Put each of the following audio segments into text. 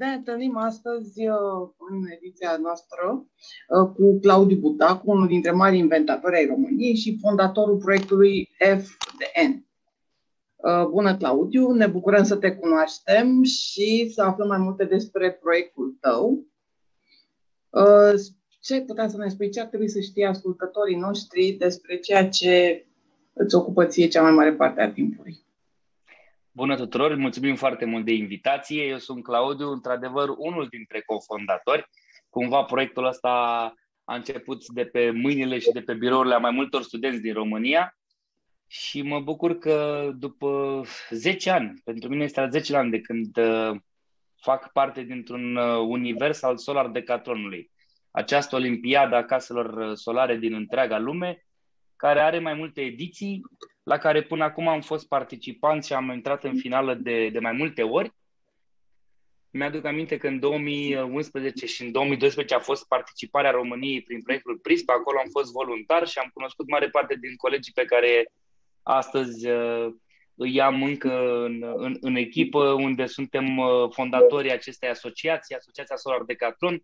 ne întâlnim astăzi uh, în ediția noastră uh, cu Claudiu Butacu, unul dintre mari inventatori ai României și fondatorul proiectului FDN. Uh, bună, Claudiu! Ne bucurăm să te cunoaștem și să aflăm mai multe despre proiectul tău. Ce ai putea să ne spui? Ce ar trebui să știe ascultătorii noștri despre ceea ce îți ocupă ție cea mai mare parte a timpului? Bună tuturor, mulțumim foarte mult de invitație. Eu sunt Claudiu, într-adevăr unul dintre cofondatori. Cumva proiectul ăsta a început de pe mâinile și de pe birourile a mai multor studenți din România și mă bucur că după 10 ani, pentru mine este al 10 ani de când uh, fac parte dintr-un uh, univers al Solar Decathlonului. Această olimpiadă a caselor uh, solare din întreaga lume, care are mai multe ediții, la care până acum am fost participant și am intrat în finală de, de mai multe ori. Mi-aduc aminte că în 2011 și în 2012 a fost participarea României prin proiectul PRISP, acolo am fost voluntar și am cunoscut mare parte din colegii pe care astăzi uh, îi am încă în, în, în echipă, unde suntem uh, fondatorii acestei asociații, Asociația Solar Decathlon,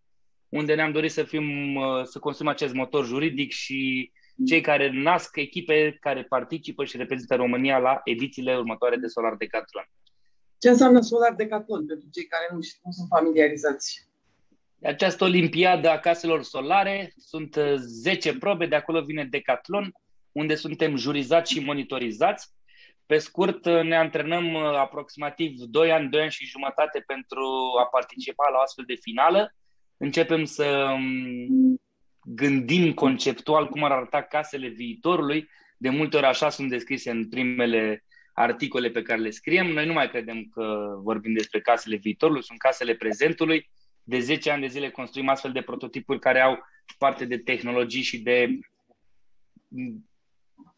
unde ne-am dorit să fim, uh, să construim acest motor juridic și cei care nasc echipe care participă și reprezintă România la edițiile următoare de Solar Decathlon. Ce înseamnă Solar Decathlon pentru cei care nu, nu sunt familiarizați? Această olimpiadă a caselor solare sunt 10 uh, probe, de acolo vine Decathlon, unde suntem jurizați și monitorizați. Pe scurt, uh, ne antrenăm uh, aproximativ 2 ani, 2 ani și jumătate pentru a participa la o astfel de finală. Începem să um, gândim conceptual cum ar arăta casele viitorului. De multe ori așa sunt descrise în primele articole pe care le scriem. Noi nu mai credem că vorbim despre casele viitorului, sunt casele prezentului. De 10 ani de zile construim astfel de prototipuri care au parte de tehnologii și de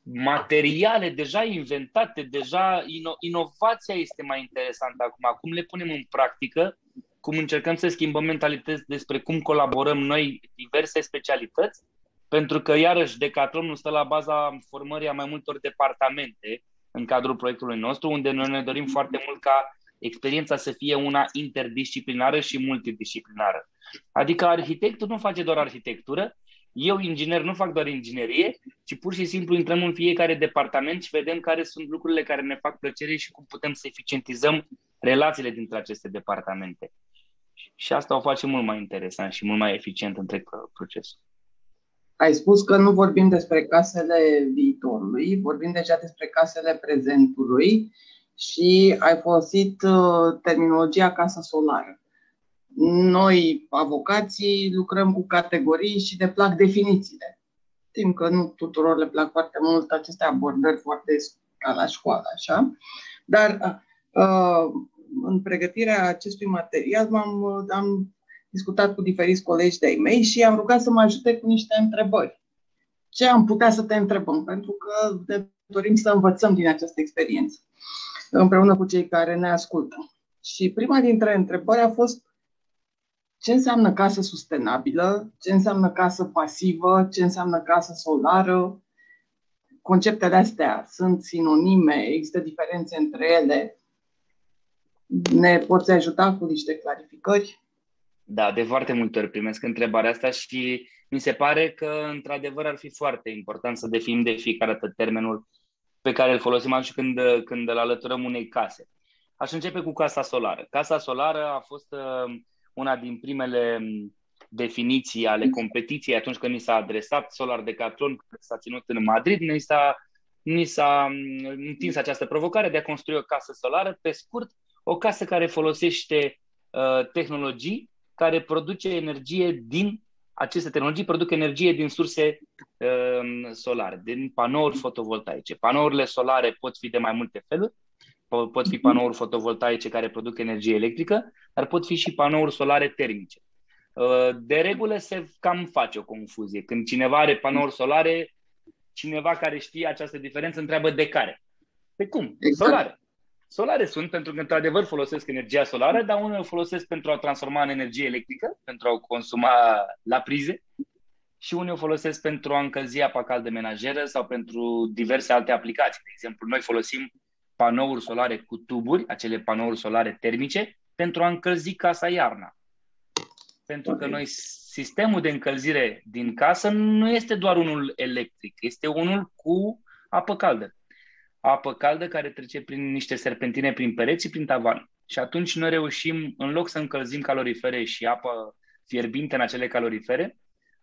materiale deja inventate, deja ino- inovația este mai interesantă acum. Acum le punem în practică cum încercăm să schimbăm mentalități despre cum colaborăm noi diverse specialități, pentru că, iarăși, nu stă la baza formării a mai multor departamente în cadrul proiectului nostru, unde noi ne dorim foarte mult ca experiența să fie una interdisciplinară și multidisciplinară. Adică arhitectul nu face doar arhitectură, eu, inginer, nu fac doar inginerie, ci pur și simplu intrăm în fiecare departament și vedem care sunt lucrurile care ne fac plăcere și cum putem să eficientizăm relațiile dintre aceste departamente. Și asta o face mult mai interesant și mult mai eficient întreg procesul. Ai spus că nu vorbim despre casele viitorului, vorbim deja despre casele prezentului și ai folosit uh, terminologia casă solară. Noi, avocații, lucrăm cu categorii și ne plac definițiile. Știm că nu tuturor le plac foarte mult aceste abordări foarte ca la școală, așa. Dar uh, în pregătirea acestui material m-am, am discutat cu diferiți colegi de-ai mei și am rugat să mă ajute cu niște întrebări. Ce am putea să te întrebăm? Pentru că ne dorim să învățăm din această experiență împreună cu cei care ne ascultă. Și prima dintre întrebări a fost ce înseamnă casă sustenabilă, ce înseamnă casă pasivă, ce înseamnă casă solară. Conceptele astea sunt sinonime, există diferențe între ele ne poți ajuta cu niște clarificări? Da, de foarte multe ori primesc întrebarea asta și mi se pare că, într-adevăr, ar fi foarte important să definim de fiecare dată termenul pe care îl folosim atunci când, când îl alăturăm unei case. Aș începe cu casa solară. Casa solară a fost uh, una din primele um, definiții ale competiției atunci când ni s-a adresat Solar Decathlon, care s-a ținut în Madrid, ni s-a, ni s-a um, întins această provocare de a construi o casă solară. Pe scurt, o casă care folosește uh, tehnologii care produce energie din aceste tehnologii produc energie din surse uh, solare, din panouri fotovoltaice. Panourile solare pot fi de mai multe feluri, pot fi panouri fotovoltaice care produc energie electrică, dar pot fi și panouri solare termice. Uh, de regulă se cam face o confuzie. Când cineva are panouri solare, cineva care știe această diferență întreabă de care. Pe cum? Exact. Solare. Solare sunt pentru că, într-adevăr, folosesc energia solară, dar unele o folosesc pentru a transforma în energie electrică, pentru a o consuma la prize, și unii o folosesc pentru a încălzi apa caldă menajeră sau pentru diverse alte aplicații. De exemplu, noi folosim panouri solare cu tuburi, acele panouri solare termice, pentru a încălzi casa iarna. Pentru că noi, sistemul de încălzire din casă nu este doar unul electric, este unul cu apă caldă. Apă caldă care trece prin niște serpentine prin pereți și prin tavan. Și atunci noi reușim, în loc să încălzim calorifere și apă fierbinte în acele calorifere,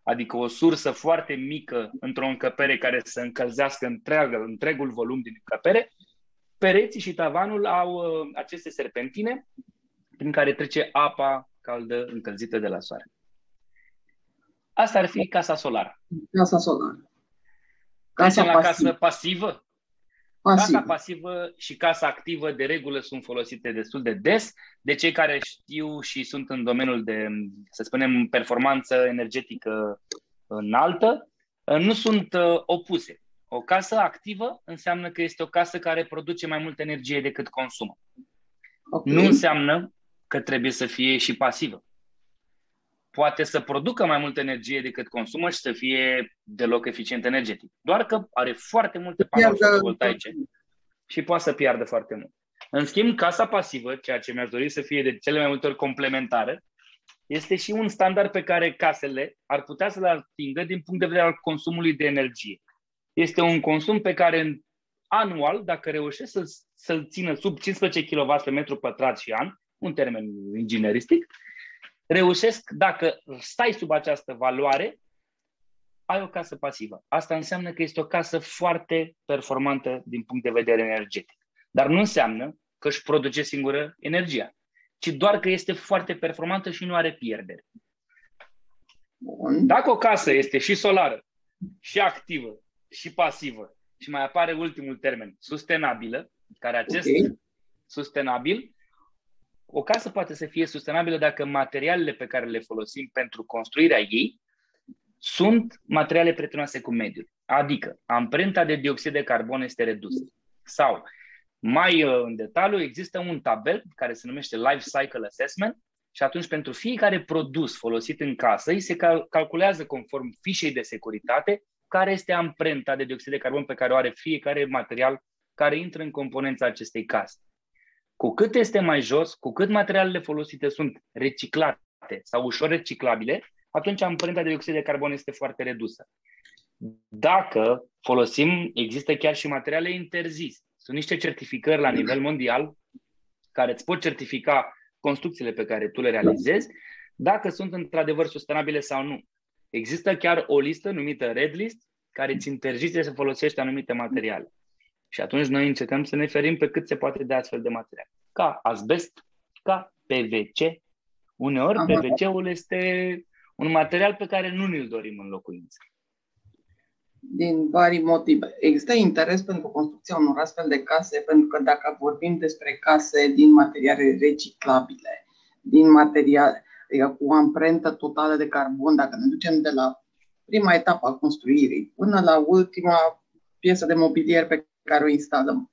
adică o sursă foarte mică într-o încăpere care să încălzească întreagă, întregul volum din încăpere, pereții și tavanul au uh, aceste serpentine prin care trece apa caldă încălzită de la soare. Asta ar fi casa solară. Casa solară. Casa la casă pasivă. Pasiv. Casa pasivă și casa activă de regulă sunt folosite destul de des de cei care știu și sunt în domeniul de, să spunem, performanță energetică înaltă, nu sunt uh, opuse. O casă activă înseamnă că este o casă care produce mai multă energie decât consumă. Okay. Nu înseamnă că trebuie să fie și pasivă. Poate să producă mai multă energie decât consumă și să fie deloc eficient energetic. Doar că are foarte multe panele fotovoltaice și poate să piardă foarte mult. În schimb, casa pasivă, ceea ce mi-aș dori să fie de cele mai multe ori complementară, este și un standard pe care casele ar putea să-l atingă din punct de vedere al consumului de energie. Este un consum pe care în anual, dacă reușești să, să-l țină sub 15 kW pe metru pătrat și an, un termen ingineristic, reușesc, dacă stai sub această valoare, ai o casă pasivă. Asta înseamnă că este o casă foarte performantă din punct de vedere energetic. Dar nu înseamnă că își produce singură energia, ci doar că este foarte performantă și nu are pierdere. Dacă o casă este și solară, și activă, și pasivă, și mai apare ultimul termen, sustenabilă, care acest okay. sustenabil o casă poate să fie sustenabilă dacă materialele pe care le folosim pentru construirea ei sunt materiale prietenoase cu mediul. Adică, amprenta de dioxid de carbon este redusă. Sau, mai uh, în detaliu, există un tabel care se numește Life Cycle Assessment și atunci pentru fiecare produs folosit în casă îi se cal- calculează conform fișei de securitate care este amprenta de dioxid de carbon pe care o are fiecare material care intră în componența acestei case. Cu cât este mai jos, cu cât materialele folosite sunt reciclate sau ușor reciclabile, atunci amprenta de dioxid de carbon este foarte redusă. Dacă folosim, există chiar și materiale interzise. Sunt niște certificări la nivel mondial care îți pot certifica construcțiile pe care tu le realizezi, dacă sunt într-adevăr sustenabile sau nu. Există chiar o listă numită Red List care îți interzice să folosești anumite materiale. Și atunci noi încercăm să ne ferim pe cât se poate de astfel de materiale. Ca asbest, ca PVC. Uneori PVC-ul este un material pe care nu ne-l dorim în locuință. Din vari motive. Există interes pentru construcția unor astfel de case, pentru că dacă vorbim despre case din materiale reciclabile, din materiale adică cu o amprentă totală de carbon, dacă ne ducem de la prima etapă a construirii până la ultima piesă de mobilier pe care o instalăm.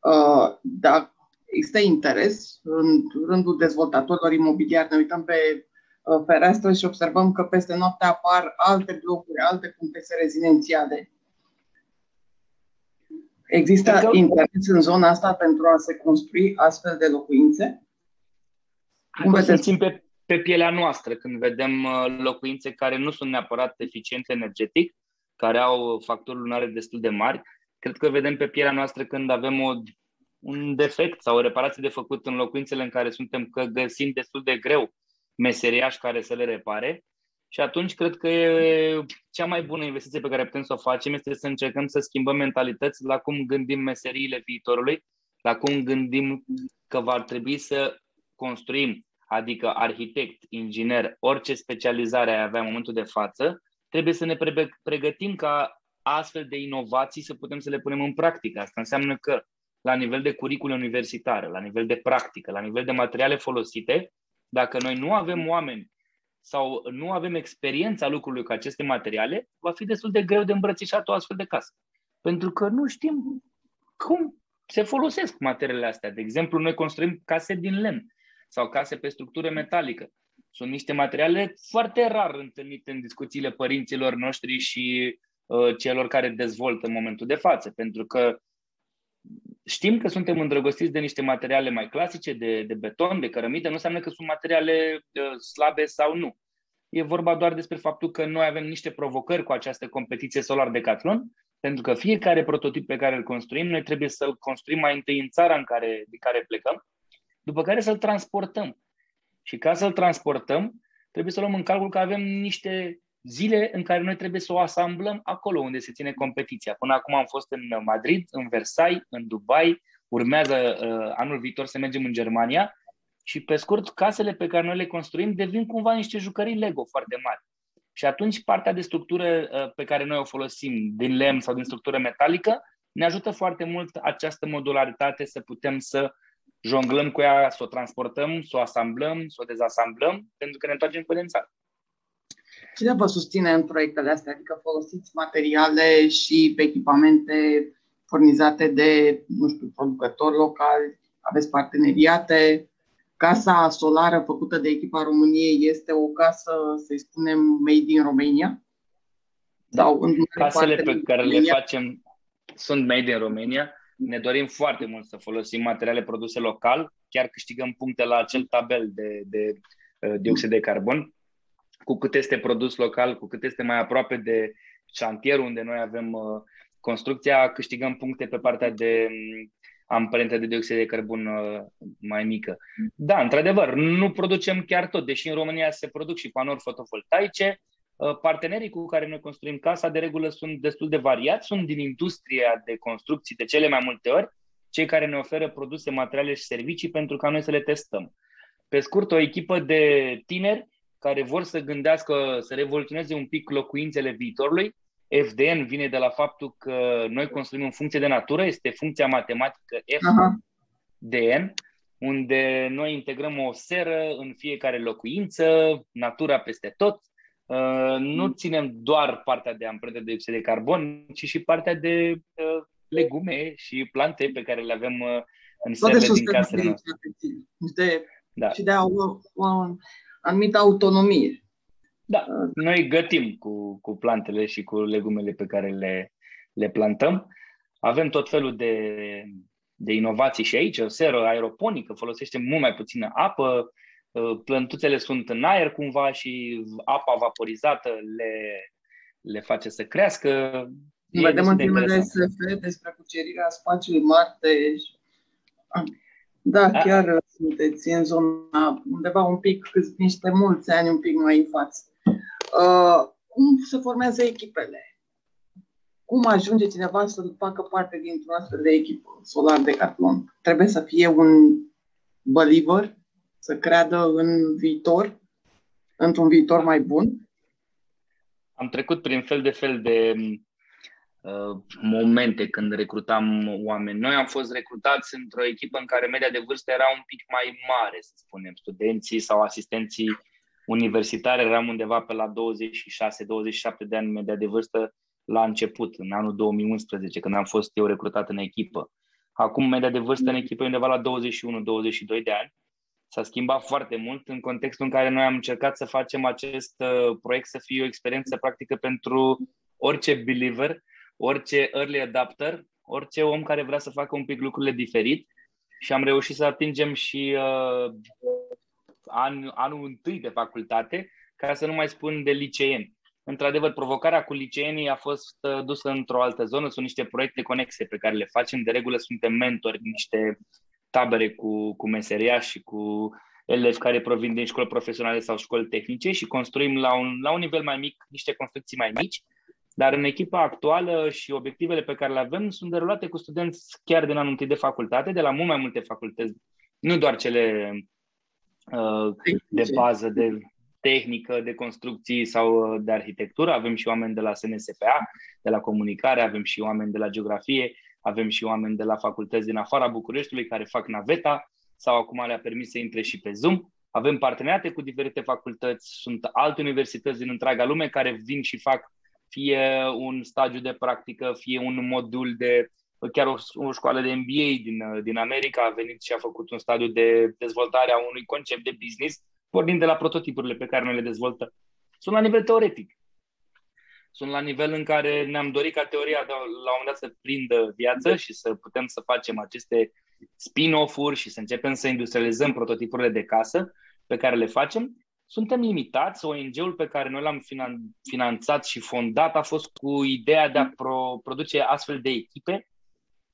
Uh, dacă există interes în rândul dezvoltatorilor imobiliari, ne uităm pe uh, fereastră și observăm că peste noapte apar alte blocuri, alte complexe rezidențiale. Există că... interes în zona asta pentru a se construi astfel de locuințe? Cum vedeți? Pe, pe pielea noastră când vedem uh, locuințe care nu sunt neapărat eficiente energetic, care au facturi lunare destul de mari, cred că vedem pe pielea noastră când avem o, un defect sau o reparație de făcut în locuințele în care suntem, că găsim destul de greu meseriași care să le repare. Și atunci cred că e cea mai bună investiție pe care putem să o facem este să încercăm să schimbăm mentalități la cum gândim meseriile viitorului, la cum gândim că va trebui să construim, adică arhitect, inginer, orice specializare ai avea în momentul de față, trebuie să ne pregătim ca astfel de inovații să putem să le punem în practică. Asta înseamnă că la nivel de curicule universitare, la nivel de practică, la nivel de materiale folosite, dacă noi nu avem oameni sau nu avem experiența lucrului cu aceste materiale, va fi destul de greu de îmbrățișat o astfel de casă. Pentru că nu știm cum se folosesc materialele astea. De exemplu, noi construim case din lemn sau case pe structură metalică. Sunt niște materiale foarte rar întâlnite în discuțiile părinților noștri și Uh, celor care dezvoltă în momentul de față, pentru că Știm că suntem îndrăgostiți de niște materiale mai clasice, de, de beton, de cărămidă, nu înseamnă că sunt materiale uh, slabe sau nu. E vorba doar despre faptul că noi avem niște provocări cu această competiție Solar Decathlon, pentru că fiecare prototip pe care îl construim, noi trebuie să-l construim mai întâi în țara în care, de care plecăm, după care să-l transportăm. Și ca să-l transportăm, trebuie să luăm în calcul că avem niște zile în care noi trebuie să o asamblăm acolo unde se ține competiția. Până acum am fost în Madrid, în Versailles, în Dubai, urmează uh, anul viitor să mergem în Germania și pe scurt, casele pe care noi le construim devin cumva niște jucării Lego foarte mari. Și atunci partea de structură uh, pe care noi o folosim, din lemn sau din structură metalică, ne ajută foarte mult această modularitate să putem să jonglăm cu ea, să o transportăm, să o asamblăm, să o dezasamblăm, pentru că ne întoarcem cu țară. Cine vă susține în proiectele astea? Adică folosiți materiale și echipamente furnizate de, nu știu, producători locali, aveți parteneriate? Casa solară făcută de echipa României este o casă, să-i spunem, made in Romania? Da, Sau în casele pe care România? le facem sunt made in Romania. Ne dorim foarte mult să folosim materiale produse local, chiar câștigăm puncte la acel tabel de, de uh, dioxid de carbon cu cât este produs local, cu cât este mai aproape de șantier unde noi avem uh, construcția, câștigăm puncte pe partea de um, amprentă de dioxid de carbon uh, mai mică. Da, într-adevăr, nu producem chiar tot, deși în România se produc și panouri fotovoltaice. Uh, partenerii cu care noi construim casa, de regulă, sunt destul de variați, sunt din industria de construcții de cele mai multe ori, cei care ne oferă produse, materiale și servicii pentru ca noi să le testăm. Pe scurt, o echipă de tineri care vor să gândească, să revoluționeze un pic locuințele viitorului. FDN vine de la faptul că noi construim în funcție de natură, este funcția matematică FDN, unde noi integrăm o seră în fiecare locuință, natura peste tot. Uh, nu mm. ținem doar partea de amprentă de dioxid de carbon, ci și partea de uh, legume și plante pe care le avem uh, în serele din casele noastre. De, da. Și de a, o, o, anumită autonomie. Da, noi gătim cu, cu plantele și cu legumele pe care le, le plantăm. Avem tot felul de, de inovații și aici, o seră aeroponică, folosește mult mai puțină apă, plântuțele sunt în aer cumva și apa vaporizată le, le face să crească. Vedem în filmele SF despre cucerirea spațiului Marte. Da, da, chiar sunteți în zona undeva un pic, cât niște mulți ani un pic mai în față. Uh, cum se formează echipele? Cum ajunge cineva să facă parte dintr-o astfel de echipă solar de Decathlon? Trebuie să fie un believer, să creadă în viitor, într-un viitor mai bun? Am trecut prin fel de fel de Uh, momente când recrutam oameni. Noi am fost recrutați într-o echipă în care media de vârstă era un pic mai mare, să spunem. Studenții sau asistenții universitari eram undeva pe la 26-27 de ani media de vârstă la început, în anul 2011, când am fost eu recrutat în echipă. Acum media de vârstă în echipă e undeva la 21-22 de ani. S-a schimbat foarte mult în contextul în care noi am încercat să facem acest uh, proiect să fie o experiență practică pentru orice believer orice early adapter, orice om care vrea să facă un pic lucrurile diferit. Și am reușit să atingem și uh, an, anul întâi de facultate, ca să nu mai spun de liceeni. Într-adevăr, provocarea cu liceenii a fost uh, dusă într-o altă zonă, sunt niște proiecte conexe pe care le facem, de regulă suntem mentori, niște tabere cu, cu meseria și cu elevi care provin din școli profesionale sau școli tehnice și construim la un, la un nivel mai mic niște construcții mai mici dar în echipa actuală și obiectivele pe care le avem sunt derulate cu studenți chiar din anul întâi de facultate, de la mult mai multe facultăți, nu doar cele uh, de bază, de tehnică, de construcții sau uh, de arhitectură. Avem și oameni de la SNSPA, de la comunicare, avem și oameni de la geografie, avem și oameni de la facultăți din afara Bucureștiului care fac naveta sau acum le-a permis să intre și pe Zoom. Avem parteneriate cu diferite facultăți, sunt alte universități din întreaga lume care vin și fac fie un stagiu de practică, fie un modul de chiar o, o școală de MBA din, din America a venit și a făcut un stadiu de dezvoltare a unui concept de business, pornind de la prototipurile pe care noi le dezvoltăm. Sunt la nivel teoretic. sunt la nivel în care ne-am dorit ca teoria de, la un moment dat să prindă viață și să putem să facem aceste spin-off-uri și să începem să industrializăm prototipurile de casă pe care le facem. Suntem limitați. ONG-ul pe care noi l-am finanțat și fondat a fost cu ideea de a pro- produce astfel de echipe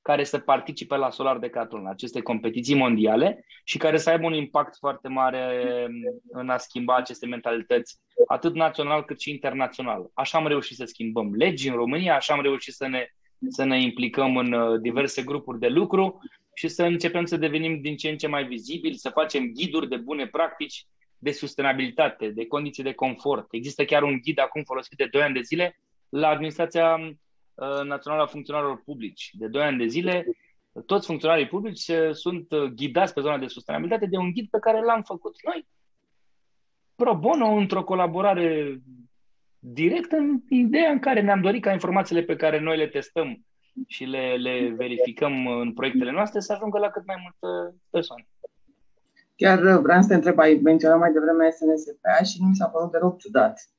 care să participe la Solar Decathlon, la aceste competiții mondiale și care să aibă un impact foarte mare în a schimba aceste mentalități, atât național cât și internațional. Așa am reușit să schimbăm legi în România, așa am reușit să ne, să ne implicăm în uh, diverse grupuri de lucru și să începem să devenim din ce în ce mai vizibili, să facem ghiduri de bune practici de sustenabilitate, de condiții de confort. Există chiar un ghid acum folosit de 2 ani de zile la Administrația Uh, Națională a Funcționarilor Publici. De 2 ani de zile, toți funcționarii publici sunt uh, ghidați pe zona de sustenabilitate de un ghid pe care l-am făcut noi pro bono, într-o colaborare directă, în ideea în care ne-am dorit ca informațiile pe care noi le testăm și le, le verificăm în proiectele noastre să ajungă la cât mai multe persoane. Chiar vreau să te întreb, ai menționat mai devreme SNSPA și nu mi s-a părut deloc ciudat.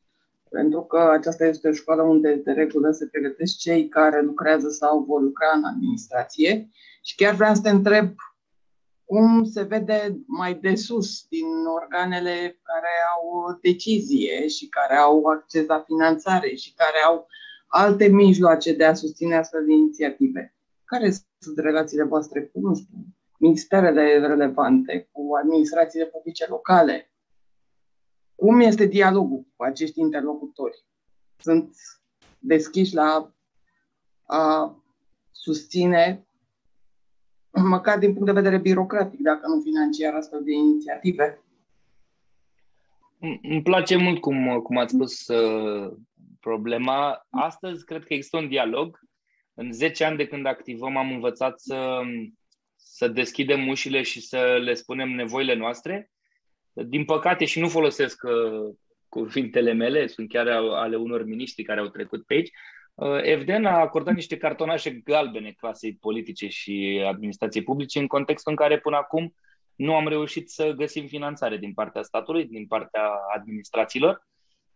Pentru că aceasta este o școală unde de regulă se pregătesc cei care lucrează sau vor lucra în administrație. Și chiar vreau să te întreb cum se vede mai de sus din organele care au decizie și care au acces la finanțare și care au alte mijloace de a susține astfel de inițiative. Care sunt relațiile voastre? Cu, nu știu, ministerele relevante, cu administrațiile publice locale? Cum este dialogul cu acești interlocutori? Sunt deschiși la a susține, măcar din punct de vedere birocratic, dacă nu financiar, astfel de inițiative? Îmi place mult cum, cum ați spus uh, problema. Astăzi cred că există un dialog. În 10 ani de când activăm am învățat să, să deschidem ușile și să le spunem nevoile noastre. Din păcate, și nu folosesc uh, cuvintele mele, sunt chiar ale unor miniștri care au trecut pe aici, uh, Evden a acordat niște cartonașe galbene clasei politice și administrației publice în contextul în care până acum nu am reușit să găsim finanțare din partea statului, din partea administrațiilor.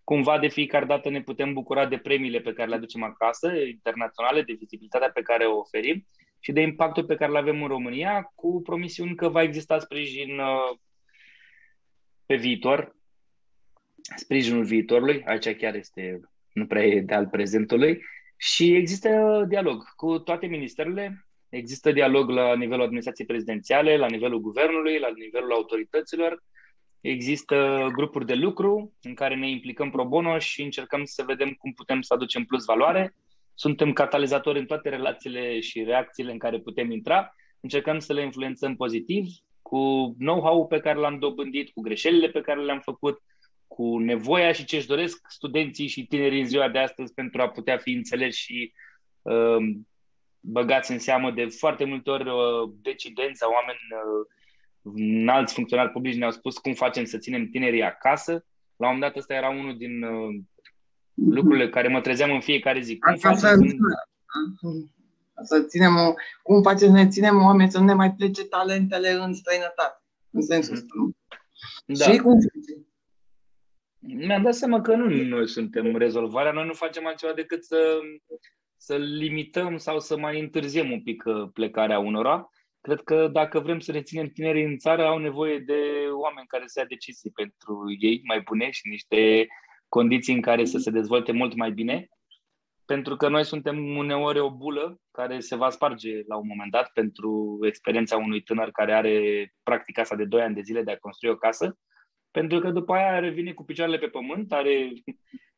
Cumva de fiecare dată ne putem bucura de premiile pe care le aducem acasă, internaționale, de vizibilitatea pe care o oferim și de impactul pe care îl avem în România, cu promisiuni că va exista sprijin uh, pe viitor, sprijinul viitorului, aici chiar este, nu prea e de al prezentului, și există dialog cu toate ministerele, există dialog la nivelul administrației prezidențiale, la nivelul guvernului, la nivelul autorităților, există grupuri de lucru în care ne implicăm pro bono și încercăm să vedem cum putem să aducem plus valoare. Suntem catalizatori în toate relațiile și reacțiile în care putem intra, încercăm să le influențăm pozitiv, cu know-how-ul pe care l-am dobândit, cu greșelile pe care le-am făcut, cu nevoia și ce își doresc studenții și tinerii în ziua de astăzi pentru a putea fi înțeleși și uh, băgați în seamă de foarte multe ori uh, decidenți sau oameni uh, alți funcționari publici ne-au spus cum facem să ținem tinerii acasă. La un moment dat ăsta era unul din uh, lucrurile care mă trezeam în fiecare zi. Cum facem să să ținem, cum facem să ne ținem oameni să nu ne mai plece talentele în străinătate, în sensul ăsta. Da. Și cum Mi-am dat seama că nu noi suntem rezolvarea, noi nu facem altceva decât să, să limităm sau să mai întârziem un pic uh, plecarea unora. Cred că dacă vrem să reținem tinerii în țară, au nevoie de oameni care să ia decizii pentru ei mai bune și niște condiții în care să se dezvolte mult mai bine pentru că noi suntem uneori o bulă care se va sparge la un moment dat pentru experiența unui tânăr care are practica asta de 2 ani de zile de a construi o casă, pentru că după aia revine cu picioarele pe pământ, are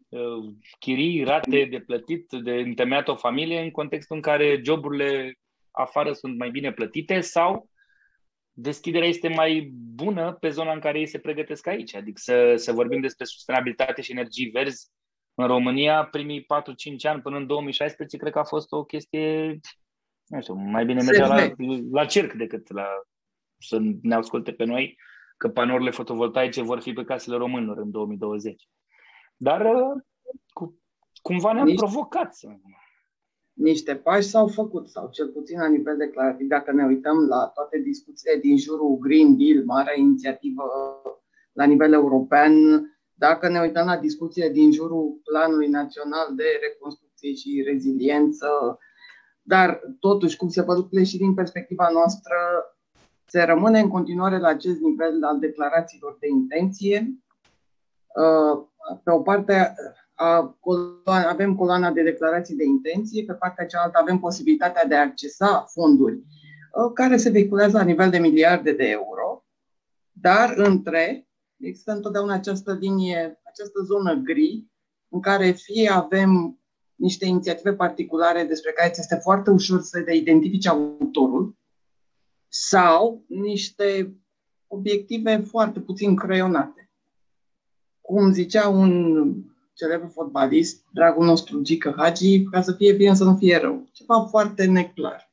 uh, chirii, rate de plătit, de întemeiat o familie în contextul în care joburile afară sunt mai bine plătite sau deschiderea este mai bună pe zona în care ei se pregătesc aici. Adică să, să vorbim despre sustenabilitate și energii verzi în România, primii 4-5 ani până în 2016, cred că a fost o chestie, nu știu, mai bine mergea la, la circ decât la să ne asculte pe noi că panourile fotovoltaice vor fi pe casele românilor în 2020. Dar uh, cu, cumva ne-am niște, provocat. Niște pași s-au făcut, sau cel puțin la nivel declarativ, dacă ne uităm la toate discuțiile din jurul Green Deal, marea inițiativă la nivel european, Dacă ne uităm la discuție din jurul Planului Național de Reconstrucție și Reziliență, dar totuși, cum se văd lucrurile și din perspectiva noastră, se rămâne în continuare la acest nivel al declarațiilor de intenție. Uh, pe o parte avem coloana de declarații de intenție, pe partea cealaltă avem posibilitatea de a accesa fonduri uh, care se vehiculează la nivel de miliarde de euro, dar între există întotdeauna această linie, această zonă gri, în care fie avem niște inițiative particulare despre care ți este foarte ușor să le identifici autorul, sau niște obiective foarte puțin creionate. Cum zicea un celebru fotbalist, dragul nostru Gică Hagi, ca să fie bine să nu fie rău. Ceva foarte neclar.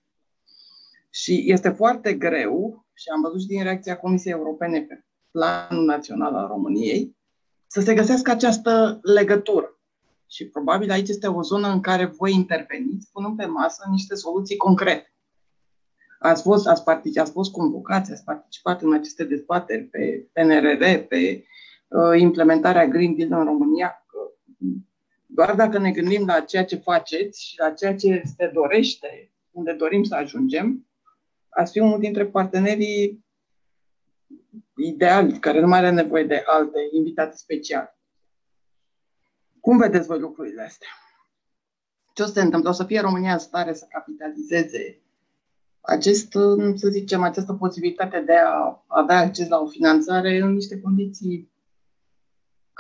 Și este foarte greu, și am văzut și din reacția Comisiei Europene pe Planul Național al României, să se găsească această legătură. Și probabil aici este o zonă în care voi interveniți, punând pe masă niște soluții concrete. Ați fost, ați, participat, ați fost convocați, ați participat în aceste dezbateri pe PNRR, pe uh, implementarea Green Deal în România. Doar dacă ne gândim la ceea ce faceți și la ceea ce se dorește, unde dorim să ajungem, ați fi unul dintre partenerii ideali, care nu mai are nevoie de alte invitate speciale. Cum vedeți voi lucrurile astea? Ce o să se întâmple? O să fie România în stare să capitalizeze acest, să zicem, această posibilitate de a avea acces la o finanțare în niște condiții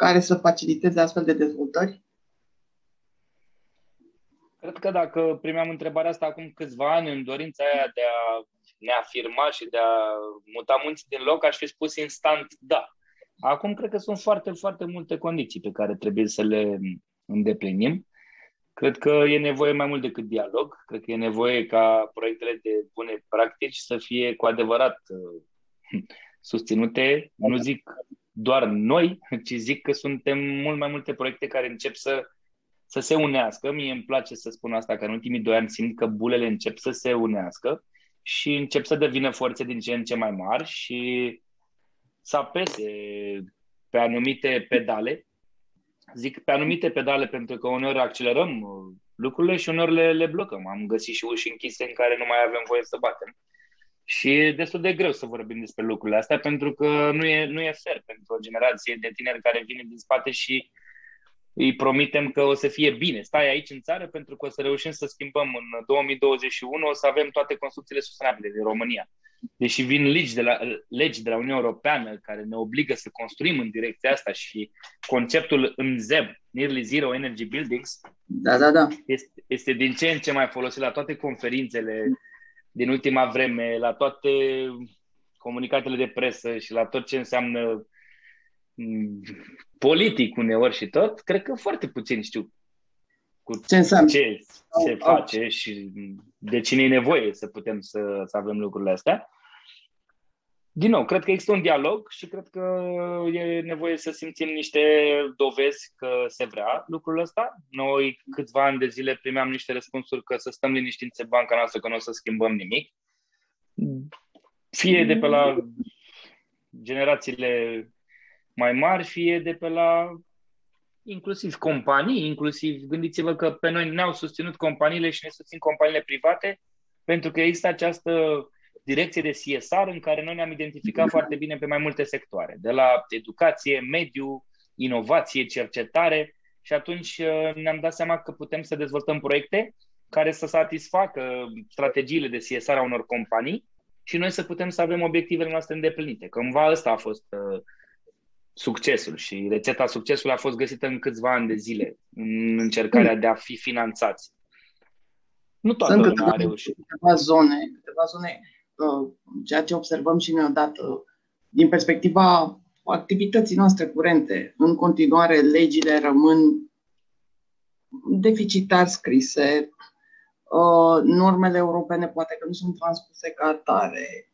care să faciliteze astfel de dezvoltări? Cred că dacă primeam întrebarea asta acum câțiva ani, în dorința aia de a ne afirma și de a muta munții din loc, aș fi spus instant da. Acum cred că sunt foarte, foarte multe condiții pe care trebuie să le îndeplinim. Cred că e nevoie mai mult decât dialog. Cred că e nevoie ca proiectele de bune practici să fie cu adevărat uh, susținute. Nu zic doar noi, ci zic că suntem mult mai multe proiecte care încep să, să se unească. Mie îmi place să spun asta, că în ultimii doi ani simt că bulele încep să se unească și încep să devină forțe din ce în ce mai mari și să apese pe anumite pedale zic pe anumite pedale pentru că uneori accelerăm uh, lucrurile și uneori le, le blocăm. Am găsit și uși închise în care nu mai avem voie să batem. Și e destul de greu să vorbim despre lucrurile astea pentru că nu e, nu e fair pentru o generație de tineri care vine din spate și îi promitem că o să fie bine. Stai aici în țară pentru că o să reușim să schimbăm în 2021, o să avem toate construcțiile sustenabile din România deși vin legi de, la, legi de la Uniunea Europeană care ne obligă să construim în direcția asta și conceptul ZEB, Nearly Zero Energy Buildings, da, da, da. Este, este din ce în ce mai folosit la toate conferințele din ultima vreme, la toate comunicatele de presă și la tot ce înseamnă mm, politic uneori și tot, cred că foarte puțin știu cu ce, înseamnă? ce se face și de cine e nevoie să putem să, să avem lucrurile astea. Din nou, cred că există un dialog și cred că e nevoie să simțim niște dovezi că se vrea lucrul ăsta. Noi câțiva ani de zile primeam niște răspunsuri că să stăm liniștiți în banca noastră, că nu o să schimbăm nimic. Fie de pe la generațiile mai mari, fie de pe la inclusiv companii, inclusiv gândiți-vă că pe noi ne-au susținut companiile și ne susțin companiile private pentru că există această direcție de CSR în care noi ne-am identificat foarte bine pe mai multe sectoare, de la educație, mediu, inovație, cercetare și atunci uh, ne-am dat seama că putem să dezvoltăm proiecte care să satisfacă strategiile de CSR a unor companii și noi să putem să avem obiectivele noastre îndeplinite. Cumva ăsta a fost uh, succesul și rețeta succesului a fost găsită în câțiva ani de zile în încercarea de a fi finanțați. Nu toată Sunt lumea a reușit. Câteva zone, câteva zone, uh, ceea ce observăm și noi odată, din perspectiva activității noastre curente, în continuare legile rămân deficitar scrise, uh, normele europene poate că nu sunt transpuse ca atare,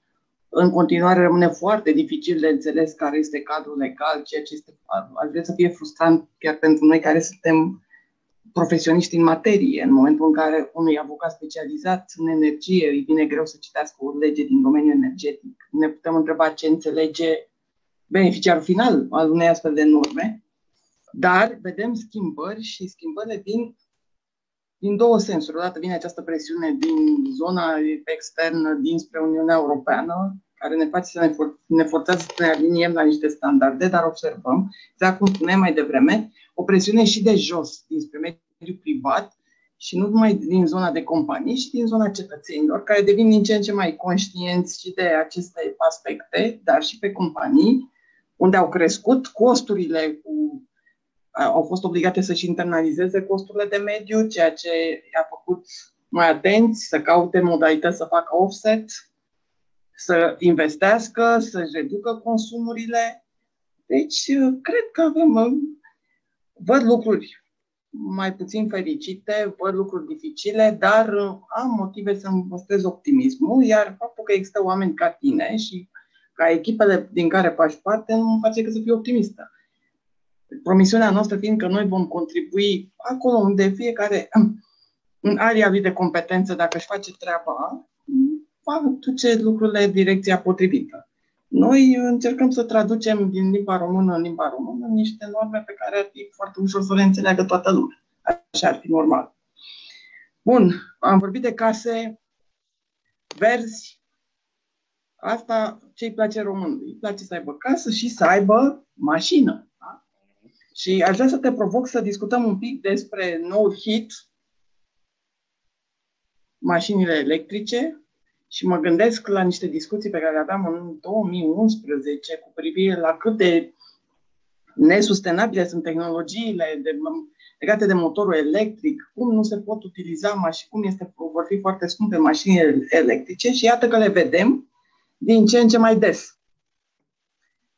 în continuare rămâne foarte dificil de înțeles care este cadrul legal, ceea ce este, ar vrea să fie frustrant chiar pentru noi care suntem profesioniști în materie. În momentul în care unui avocat specializat în energie îi vine greu să citească o lege din domeniul energetic, ne putem întreba ce înțelege beneficiarul final al unei astfel de norme. Dar vedem schimbări și schimbările din, din două sensuri. Odată vine această presiune din zona externă, dinspre Uniunea Europeană, care ne face să ne, for- ne forțează să ne aliniem la niște standarde, dar observăm, exact cum spuneam mai devreme, o presiune și de jos, dinspre mediul privat, și nu numai din zona de companii, și din zona cetățenilor, care devin din ce în ce mai conștienți și de aceste aspecte, dar și pe companii, unde au crescut costurile, cu, au fost obligate să-și internalizeze costurile de mediu, ceea ce i-a făcut mai atenți, să caute modalități să facă offset, să investească, să-și reducă consumurile. Deci, cred că avem, văd lucruri mai puțin fericite, văd lucruri dificile, dar am motive să-mi păstrez optimismul, iar faptul că există oameni ca tine și ca echipele din care faci parte nu mă face că să fiu optimistă. Promisiunea noastră fiind că noi vom contribui acolo unde fiecare în aria lui de competență, dacă își face treaba, va duce lucrurile în direcția potrivită. Noi încercăm să traducem din limba română în limba română niște norme pe care ar fi foarte ușor să le înțeleagă toată lumea. Așa ar fi normal. Bun, am vorbit de case verzi. Asta ce îi place românului? Îi place să aibă casă și să aibă mașină. Da? Și aș vrea să te provoc să discutăm un pic despre noul hit, mașinile electrice, și mă gândesc la niște discuții pe care le aveam în 2011 cu privire la cât de nesustenabile sunt tehnologiile de, legate de motorul electric, cum nu se pot utiliza mașini, cum este, vor fi foarte scumpe mașinile electrice și iată că le vedem din ce în ce mai des.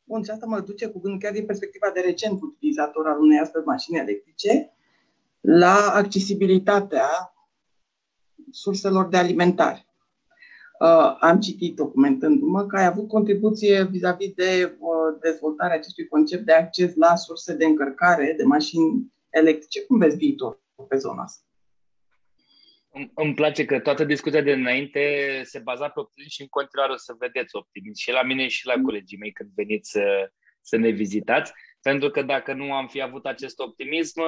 Bun, și asta mă duce cu gând chiar din perspectiva de recent utilizator al unei astfel mașini electrice la accesibilitatea surselor de alimentare uh, am citit documentându-mă că ai avut contribuție vis-a-vis de uh, dezvoltarea acestui concept de acces la surse de încărcare de mașini electrice. Cum vezi viitor pe zona asta? Îmi place că toată discuția de înainte se baza pe optimism și în continuare o să vedeți optimism și la mine și la mm. colegii mei când veniți să, să ne vizitați. Pentru că dacă nu am fi avut acest optimism,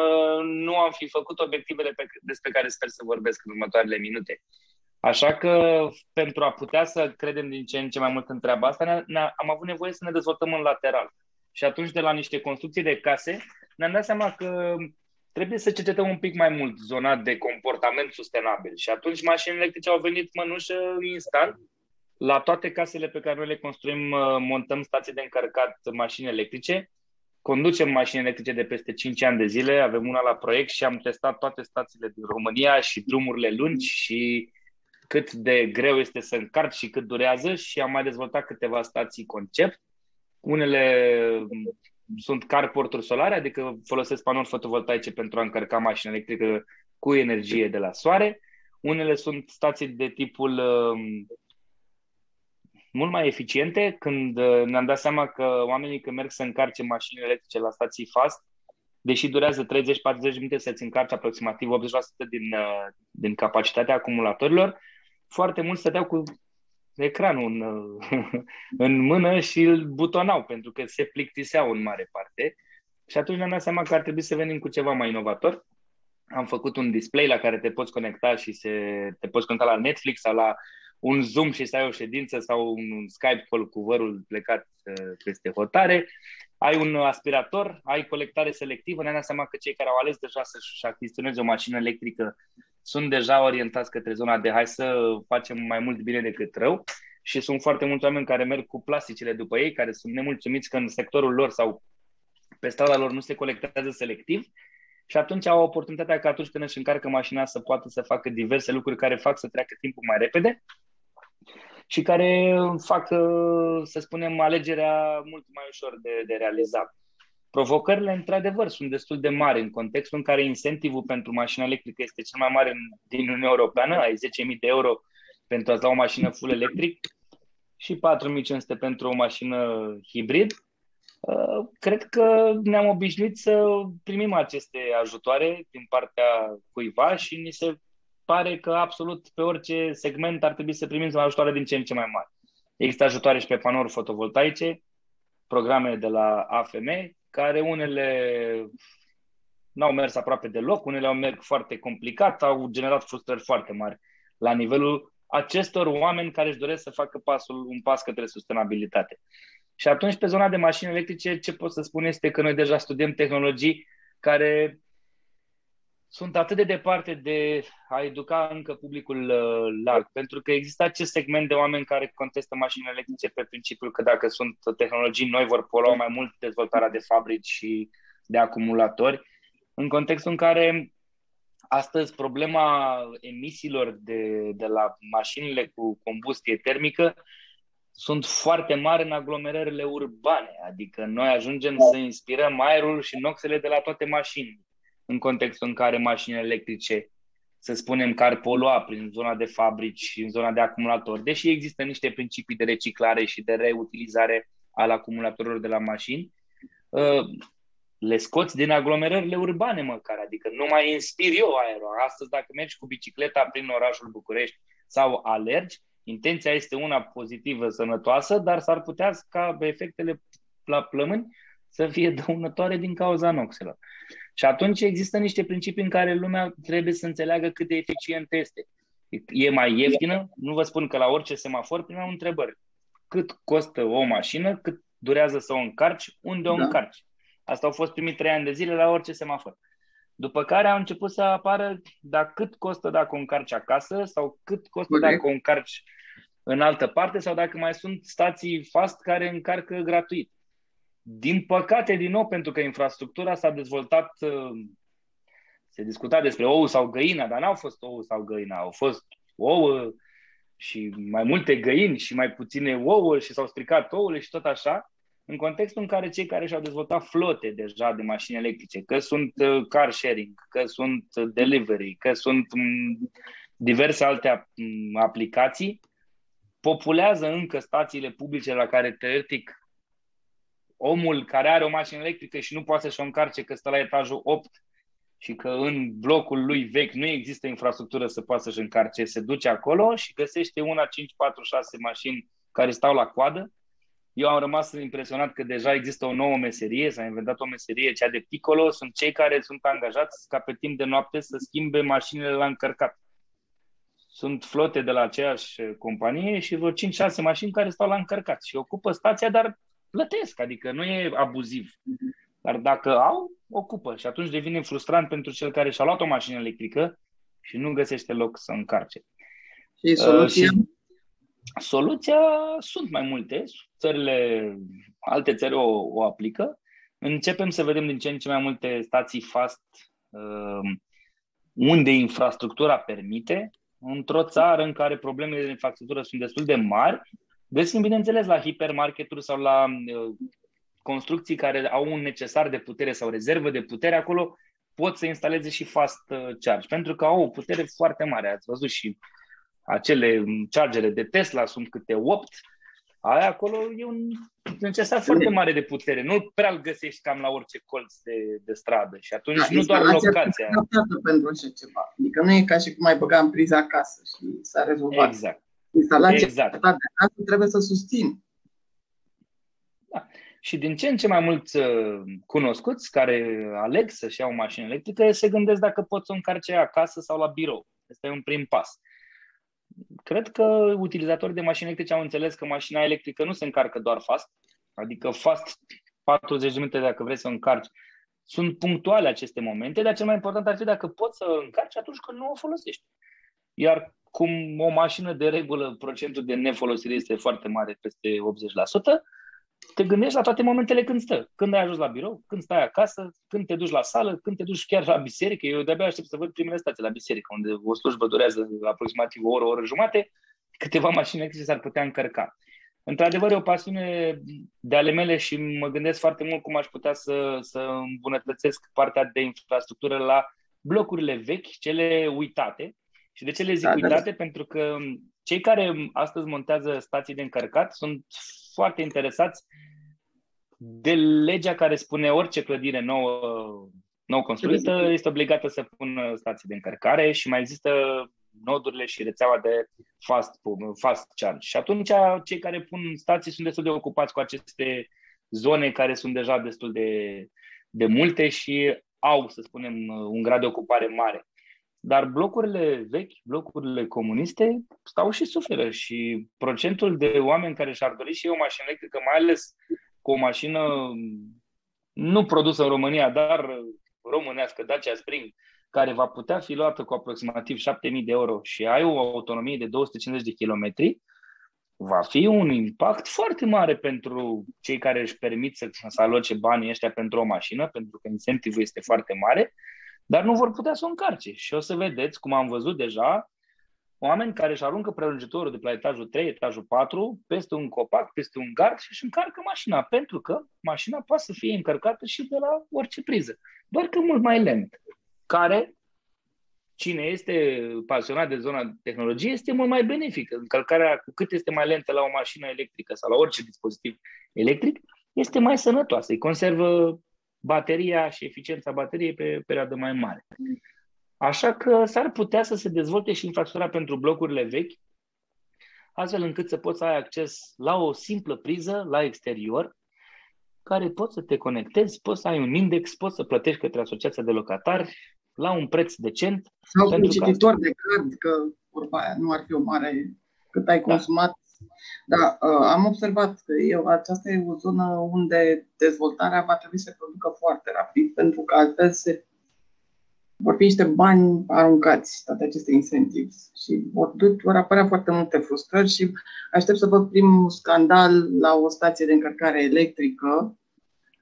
nu am fi făcut obiectivele pe, despre care sper să vorbesc în următoarele minute. Așa că pentru a putea să credem din ce în ce mai mult în treaba asta, ne, ne, am avut nevoie să ne dezvoltăm în lateral. Și atunci, de la niște construcții de case, ne-am dat seama că trebuie să cercetăm un pic mai mult zona de comportament sustenabil. Și atunci mașinile electrice au venit mănușă instant. La toate casele pe care noi le construim, uh, montăm stații de încărcat mașini electrice. Conducem mașini electrice de peste 5 ani de zile, avem una la proiect și am testat toate stațiile din România și drumurile lungi și cât de greu este să încarci și cât durează și am mai dezvoltat câteva stații concept. Unele mm, sunt carporturi solare, adică folosesc panouri fotovoltaice pentru a încărca mașina electrică cu energie de la soare. Unele sunt stații de tipul um, mult mai eficiente, când uh, ne-am dat seama că oamenii când merg să încarce mașini electrice la stații fast, deși durează 30-40 minute să-ți încarci aproximativ 80% din, uh, din capacitatea acumulatorilor, foarte mult stăteau cu ecranul în, în mână și îl butonau, pentru că se plictiseau în mare parte. Și atunci ne-am dat seama că ar trebui să venim cu ceva mai inovator. Am făcut un display la care te poți conecta și se, te poți conecta la Netflix sau la un Zoom și să ai o ședință sau un Skype call cu vărul plecat uh, peste hotare. Ai un aspirator, ai colectare selectivă. Ne-am dat seama că cei care au ales deja să-și achiziționeze o mașină electrică sunt deja orientați către zona de hai să facem mai mult bine decât rău și sunt foarte mulți oameni care merg cu plasticele după ei, care sunt nemulțumiți că în sectorul lor sau pe strada lor nu se colectează selectiv și atunci au oportunitatea că atunci când își încarcă mașina să poată să facă diverse lucruri care fac să treacă timpul mai repede și care fac, să spunem, alegerea mult mai ușor de, de realizat. Provocările, într-adevăr, sunt destul de mari în contextul în care incentivul pentru mașina electrică este cel mai mare din Uniunea Europeană, ai 10.000 de euro pentru a-ți lua o mașină full electric și 4.500 pentru o mașină hibrid. Uh, cred că ne-am obișnuit să primim aceste ajutoare din partea cuiva și ni se pare că absolut pe orice segment ar trebui să primim ajutoare din ce în ce mai mari. Există ajutoare și pe panouri fotovoltaice, programe de la AFM, care unele n-au mers aproape deloc, unele au mers foarte complicat, au generat frustrări foarte mari la nivelul acestor oameni care își doresc să facă pasul, un pas către sustenabilitate. Și atunci, pe zona de mașini electrice, ce pot să spun este că noi deja studiem tehnologii care sunt atât de departe de a educa încă publicul uh, larg, pentru că există acest segment de oameni care contestă mașini electrice pe principiul că dacă sunt tehnologii noi vor polua mai mult dezvoltarea de fabrici și de acumulatori, în contextul în care astăzi problema emisiilor de, de la mașinile cu combustie termică sunt foarte mari în aglomerările urbane, adică noi ajungem să inspirăm aerul și noxele de la toate mașinile în contextul în care mașinile electrice, să spunem că ar polua prin zona de fabrici și în zona de acumulatori, deși există niște principii de reciclare și de reutilizare al acumulatorilor de la mașini, uh, le scoți din aglomerările urbane măcar, adică nu mai inspir eu aerul. Astăzi, dacă mergi cu bicicleta prin orașul București sau alergi, intenția este una pozitivă, sănătoasă, dar s-ar putea ca efectele la plămâni să fie dăunătoare din cauza noxelor. Și atunci există niște principii în care lumea trebuie să înțeleagă cât de eficient este. E mai ieftină? Nu vă spun că la orice semafor primeam întrebări. Cât costă o mașină, cât durează să o încarci, unde o da. încarci. Asta au fost primii trei ani de zile la orice semafor. După care au început să apară da, cât costă dacă o încarci acasă sau cât costă okay. dacă o încarci în altă parte sau dacă mai sunt stații fast care încarcă gratuit. Din păcate, din nou, pentru că infrastructura s-a dezvoltat, uh, se discuta despre ou sau găina, dar n-au fost ou sau găina, au fost ouă și mai multe găini și mai puține ouă și s-au stricat ouăle și tot așa, în contextul în care cei care și-au dezvoltat flote deja de mașini electrice, că sunt uh, car sharing, că sunt uh, delivery, că sunt mm, diverse alte mm, aplicații, populează încă stațiile publice la care teoretic omul care are o mașină electrică și nu poate să-și o încarce că stă la etajul 8 și că în blocul lui vechi nu există infrastructură să poată să-și încarce, se duce acolo și găsește una, 5, 4, 6 mașini care stau la coadă. Eu am rămas impresionat că deja există o nouă meserie, s-a inventat o meserie, cea de picolo, sunt cei care sunt angajați ca pe timp de noapte să schimbe mașinile la încărcat. Sunt flote de la aceeași companie și vreo 5-6 mașini care stau la încărcat și ocupă stația, dar plătesc, adică nu e abuziv. Dar dacă au, ocupă și atunci devine frustrant pentru cel care și-a luat o mașină electrică și nu găsește loc să încarce. Și soluția? Uh, și soluția sunt mai multe. Țările, alte țări o, o aplică. Începem să vedem din ce în ce mai multe stații fast uh, unde infrastructura permite. Într-o țară în care problemele de infrastructură sunt destul de mari, Găsim, bineînțeles, la hipermarketuri sau la uh, construcții care au un necesar de putere sau rezervă de putere, acolo pot să instaleze și fast uh, charge, pentru că au o putere foarte mare. Ați văzut și acele chargere de Tesla sunt câte 8, aia acolo e un necesar foarte mare de putere. Nu prea îl găsești cam la orice colț de, de stradă și atunci da, nu doar locația. pentru așa ceva. Adică nu e ca și cum ai băga în priza acasă și s-a rezolvat. Exact. Instalația exact. de acasă trebuie să susțin. Da. Și din ce în ce mai mulți uh, cunoscuți care aleg să-și iau o mașină electrică se gândesc dacă pot să o încarce acasă sau la birou. Este un prim pas. Cred că utilizatorii de mașini electrice au înțeles că mașina electrică nu se încarcă doar fast, adică fast 40 de minute dacă vrei să o încarci. Sunt punctuale aceste momente, dar cel mai important ar fi dacă poți să o încarci atunci când nu o folosești. Iar cum o mașină de regulă, procentul de nefolosire este foarte mare, peste 80%, te gândești la toate momentele când stă. Când ai ajuns la birou, când stai acasă, când te duci la sală, când te duci chiar la biserică. Eu de-abia aștept să văd primele stații la biserică, unde o slujbă durează aproximativ o oră, o oră jumate, câteva mașini electrice s-ar putea încărca. Într-adevăr, e o pasiune de ale mele și mă gândesc foarte mult cum aș putea să, să îmbunătățesc partea de infrastructură la blocurile vechi, cele uitate, și de ce le zic da, uitate? Da. Pentru că cei care astăzi montează stații de încărcat sunt foarte interesați de legea care spune orice clădire nouă, nou construită este obligată să pună stații de încărcare și mai există nodurile și rețeaua de fast, fast charge. Și atunci cei care pun stații sunt destul de ocupați cu aceste zone care sunt deja destul de, de multe și au, să spunem, un grad de ocupare mare. Dar blocurile vechi, blocurile comuniste, stau și suferă și procentul de oameni care și-ar dori și o mașină electrică, mai ales cu o mașină nu produsă în România, dar românească, Dacia Spring, care va putea fi luată cu aproximativ 7.000 de euro și ai o autonomie de 250 de kilometri, va fi un impact foarte mare pentru cei care își permit să, să aloce banii ăștia pentru o mașină, pentru că incentivul este foarte mare, dar nu vor putea să o încarce. Și o să vedeți, cum am văzut deja, oameni care își aruncă prelungitorul de la etajul 3, etajul 4, peste un copac, peste un gard și își încarcă mașina, pentru că mașina poate să fie încărcată și de la orice priză, doar că mult mai lent, care cine este pasionat de zona tehnologiei este mult mai benefică. Încălcarea, cu cât este mai lentă la o mașină electrică sau la orice dispozitiv electric, este mai sănătoasă. Îi conservă bateria și eficiența bateriei pe perioadă mai mare. Așa că s-ar putea să se dezvolte și infrastructura pentru blocurile vechi, astfel încât să poți să ai acces la o simplă priză la exterior, care poți să te conectezi, poți să ai un index, poți să plătești către asociația de locatari la un preț decent. Sau un cititor de card, că vorba aia nu ar fi o mare cât ai da. consumat. Da, da uh, am observat că eu, aceasta e o zonă unde dezvoltarea va trebui să se producă foarte rapid, pentru că altfel se vor fi niște bani aruncați, toate aceste incentives. Și vor, vor apărea foarte multe frustrări și aștept să văd primul scandal la o stație de încărcare electrică.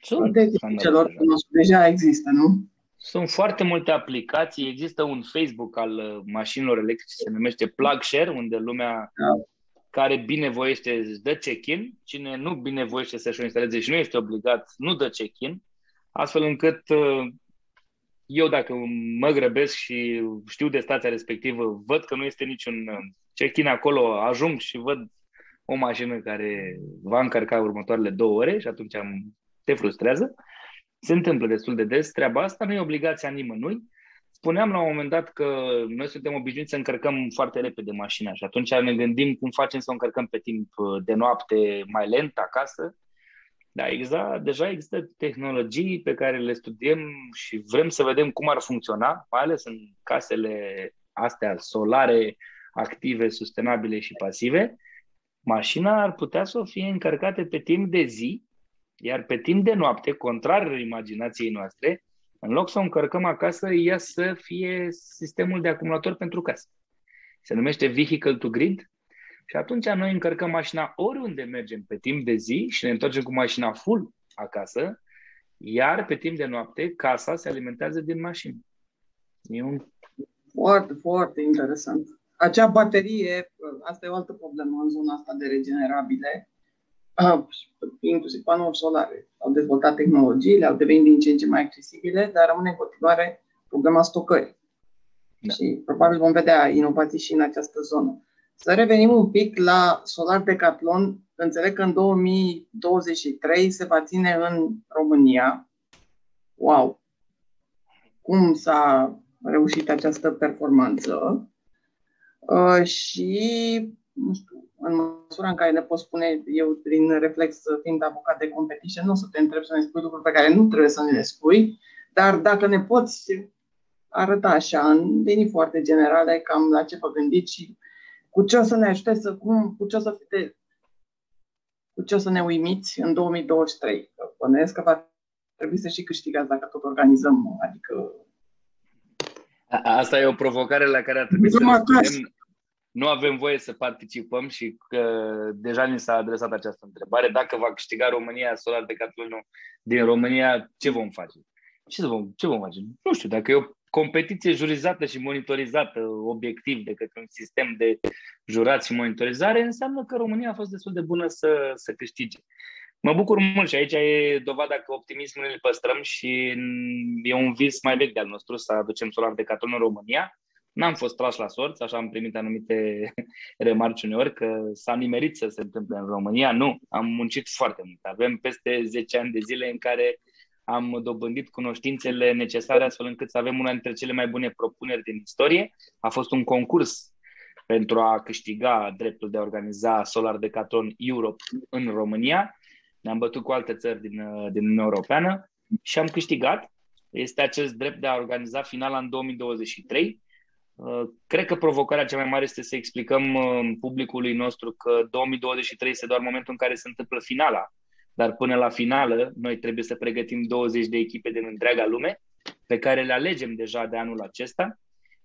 Sunt de celor deja există, nu? Sunt foarte multe aplicații. Există un Facebook al uh, mașinilor electrice, se numește PlugShare, unde lumea da. Care binevoiește își dă check-in. Cine nu binevoiește să-și o instaleze și nu este obligat, nu dă check-in. Astfel încât uh, eu dacă mă grăbesc și știu de stația respectivă, văd că nu este niciun uh, check-in acolo, ajung și văd o mașină care va încărca următoarele două ore și atunci te frustrează. Se întâmplă destul de des treaba asta, nu e obligația nimănui. Spuneam la un moment dat că noi suntem obișnuiți să încărcăm foarte repede mașina și atunci ne gândim cum facem să o încărcăm pe timp uh, de noapte mai lent acasă da, exact. Deja există tehnologii pe care le studiem și vrem să vedem cum ar funcționa, mai ales în casele astea solare, active, sustenabile și pasive. Mașina ar putea să o fie încărcată pe timp de zi, iar pe timp de noapte, contrar imaginației noastre, în loc să o încărcăm acasă, ea să fie sistemul de acumulator pentru casă. Se numește Vehicle to Grid și atunci noi încărcăm mașina oriunde mergem pe timp de zi și ne întoarcem cu mașina full acasă, iar pe timp de noapte casa se alimentează din mașină. E un... Foarte, foarte interesant. Acea baterie, asta e o altă problemă în zona asta de regenerabile, inclusiv panouri solare. Au dezvoltat tehnologiile, au devenit din ce în ce mai accesibile, dar rămâne în continuare problema stocării. Da. Și probabil vom vedea inovații și în această zonă. Să revenim un pic la Solar Decathlon. Înțeleg că în 2023 se va ține în România. Wow! Cum s-a reușit această performanță? Uh, și, nu știu, în măsura în care ne pot spune, eu prin reflex fiind avocat de competition, nu o să te întreb să ne spui lucruri pe care nu trebuie să ne le spui, dar dacă ne poți arăta așa, în linii foarte generale, cam la ce vă gândiți și cu ce o să ne ajute să, cum, cu ce o să fie, cu ce o să ne uimiți în 2023. Bănuiesc că va trebui să și câștigați dacă tot organizăm, adică... Asta e o provocare la care ar trebui să răspundem. Nu avem voie să participăm și că deja ni s-a adresat această întrebare. Dacă va câștiga România Solar Decathlon din România, ce vom face? Ce vom, ce vom face? Nu știu, dacă e o competiție jurizată și monitorizată obiectiv de către un sistem de jurat și monitorizare, înseamnă că România a fost destul de bună să, să câștige. Mă bucur mult și aici e dovada că optimismul îl păstrăm și e un vis mai vechi de-al nostru să aducem solar de caton în România. N-am fost trași la sorți, așa am primit anumite remarci uneori că s-a nimerit să se întâmple în România. Nu, am muncit foarte mult. Avem peste 10 ani de zile în care am dobândit cunoștințele necesare astfel încât să avem una dintre cele mai bune propuneri din istorie. A fost un concurs pentru a câștiga dreptul de a organiza Solar Decathlon Europe în România ne-am bătut cu alte țări din, din Uniunea Europeană și am câștigat. Este acest drept de a organiza finala în 2023. Cred că provocarea cea mai mare este să explicăm publicului nostru că 2023 este doar momentul în care se întâmplă finala. Dar până la finală, noi trebuie să pregătim 20 de echipe din întreaga lume, pe care le alegem deja de anul acesta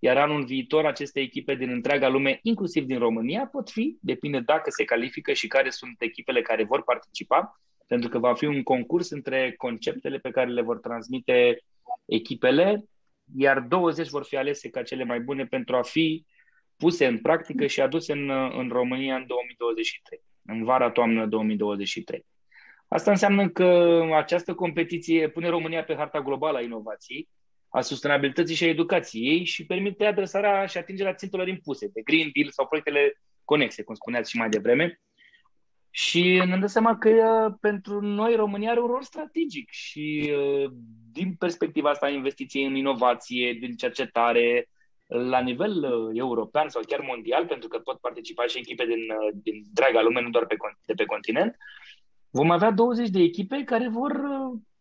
iar anul viitor aceste echipe din întreaga lume, inclusiv din România, pot fi, depinde dacă se califică și care sunt echipele care vor participa, pentru că va fi un concurs între conceptele pe care le vor transmite echipele, iar 20 vor fi alese ca cele mai bune pentru a fi puse în practică și aduse în, în România în 2023, în vara-toamnă 2023. Asta înseamnă că această competiție pune România pe harta globală a inovației, a sustenabilității și a educației și permite adresarea și atingerea țintelor impuse de Green Deal sau proiectele conexe, cum spuneați și mai devreme. Și ne dăm seama că pentru noi România are un rol strategic și din perspectiva asta investiției în inovație, din cercetare, la nivel european sau chiar mondial, pentru că pot participa și echipe din, din draga lume, nu doar pe, de pe continent, vom avea 20 de echipe care vor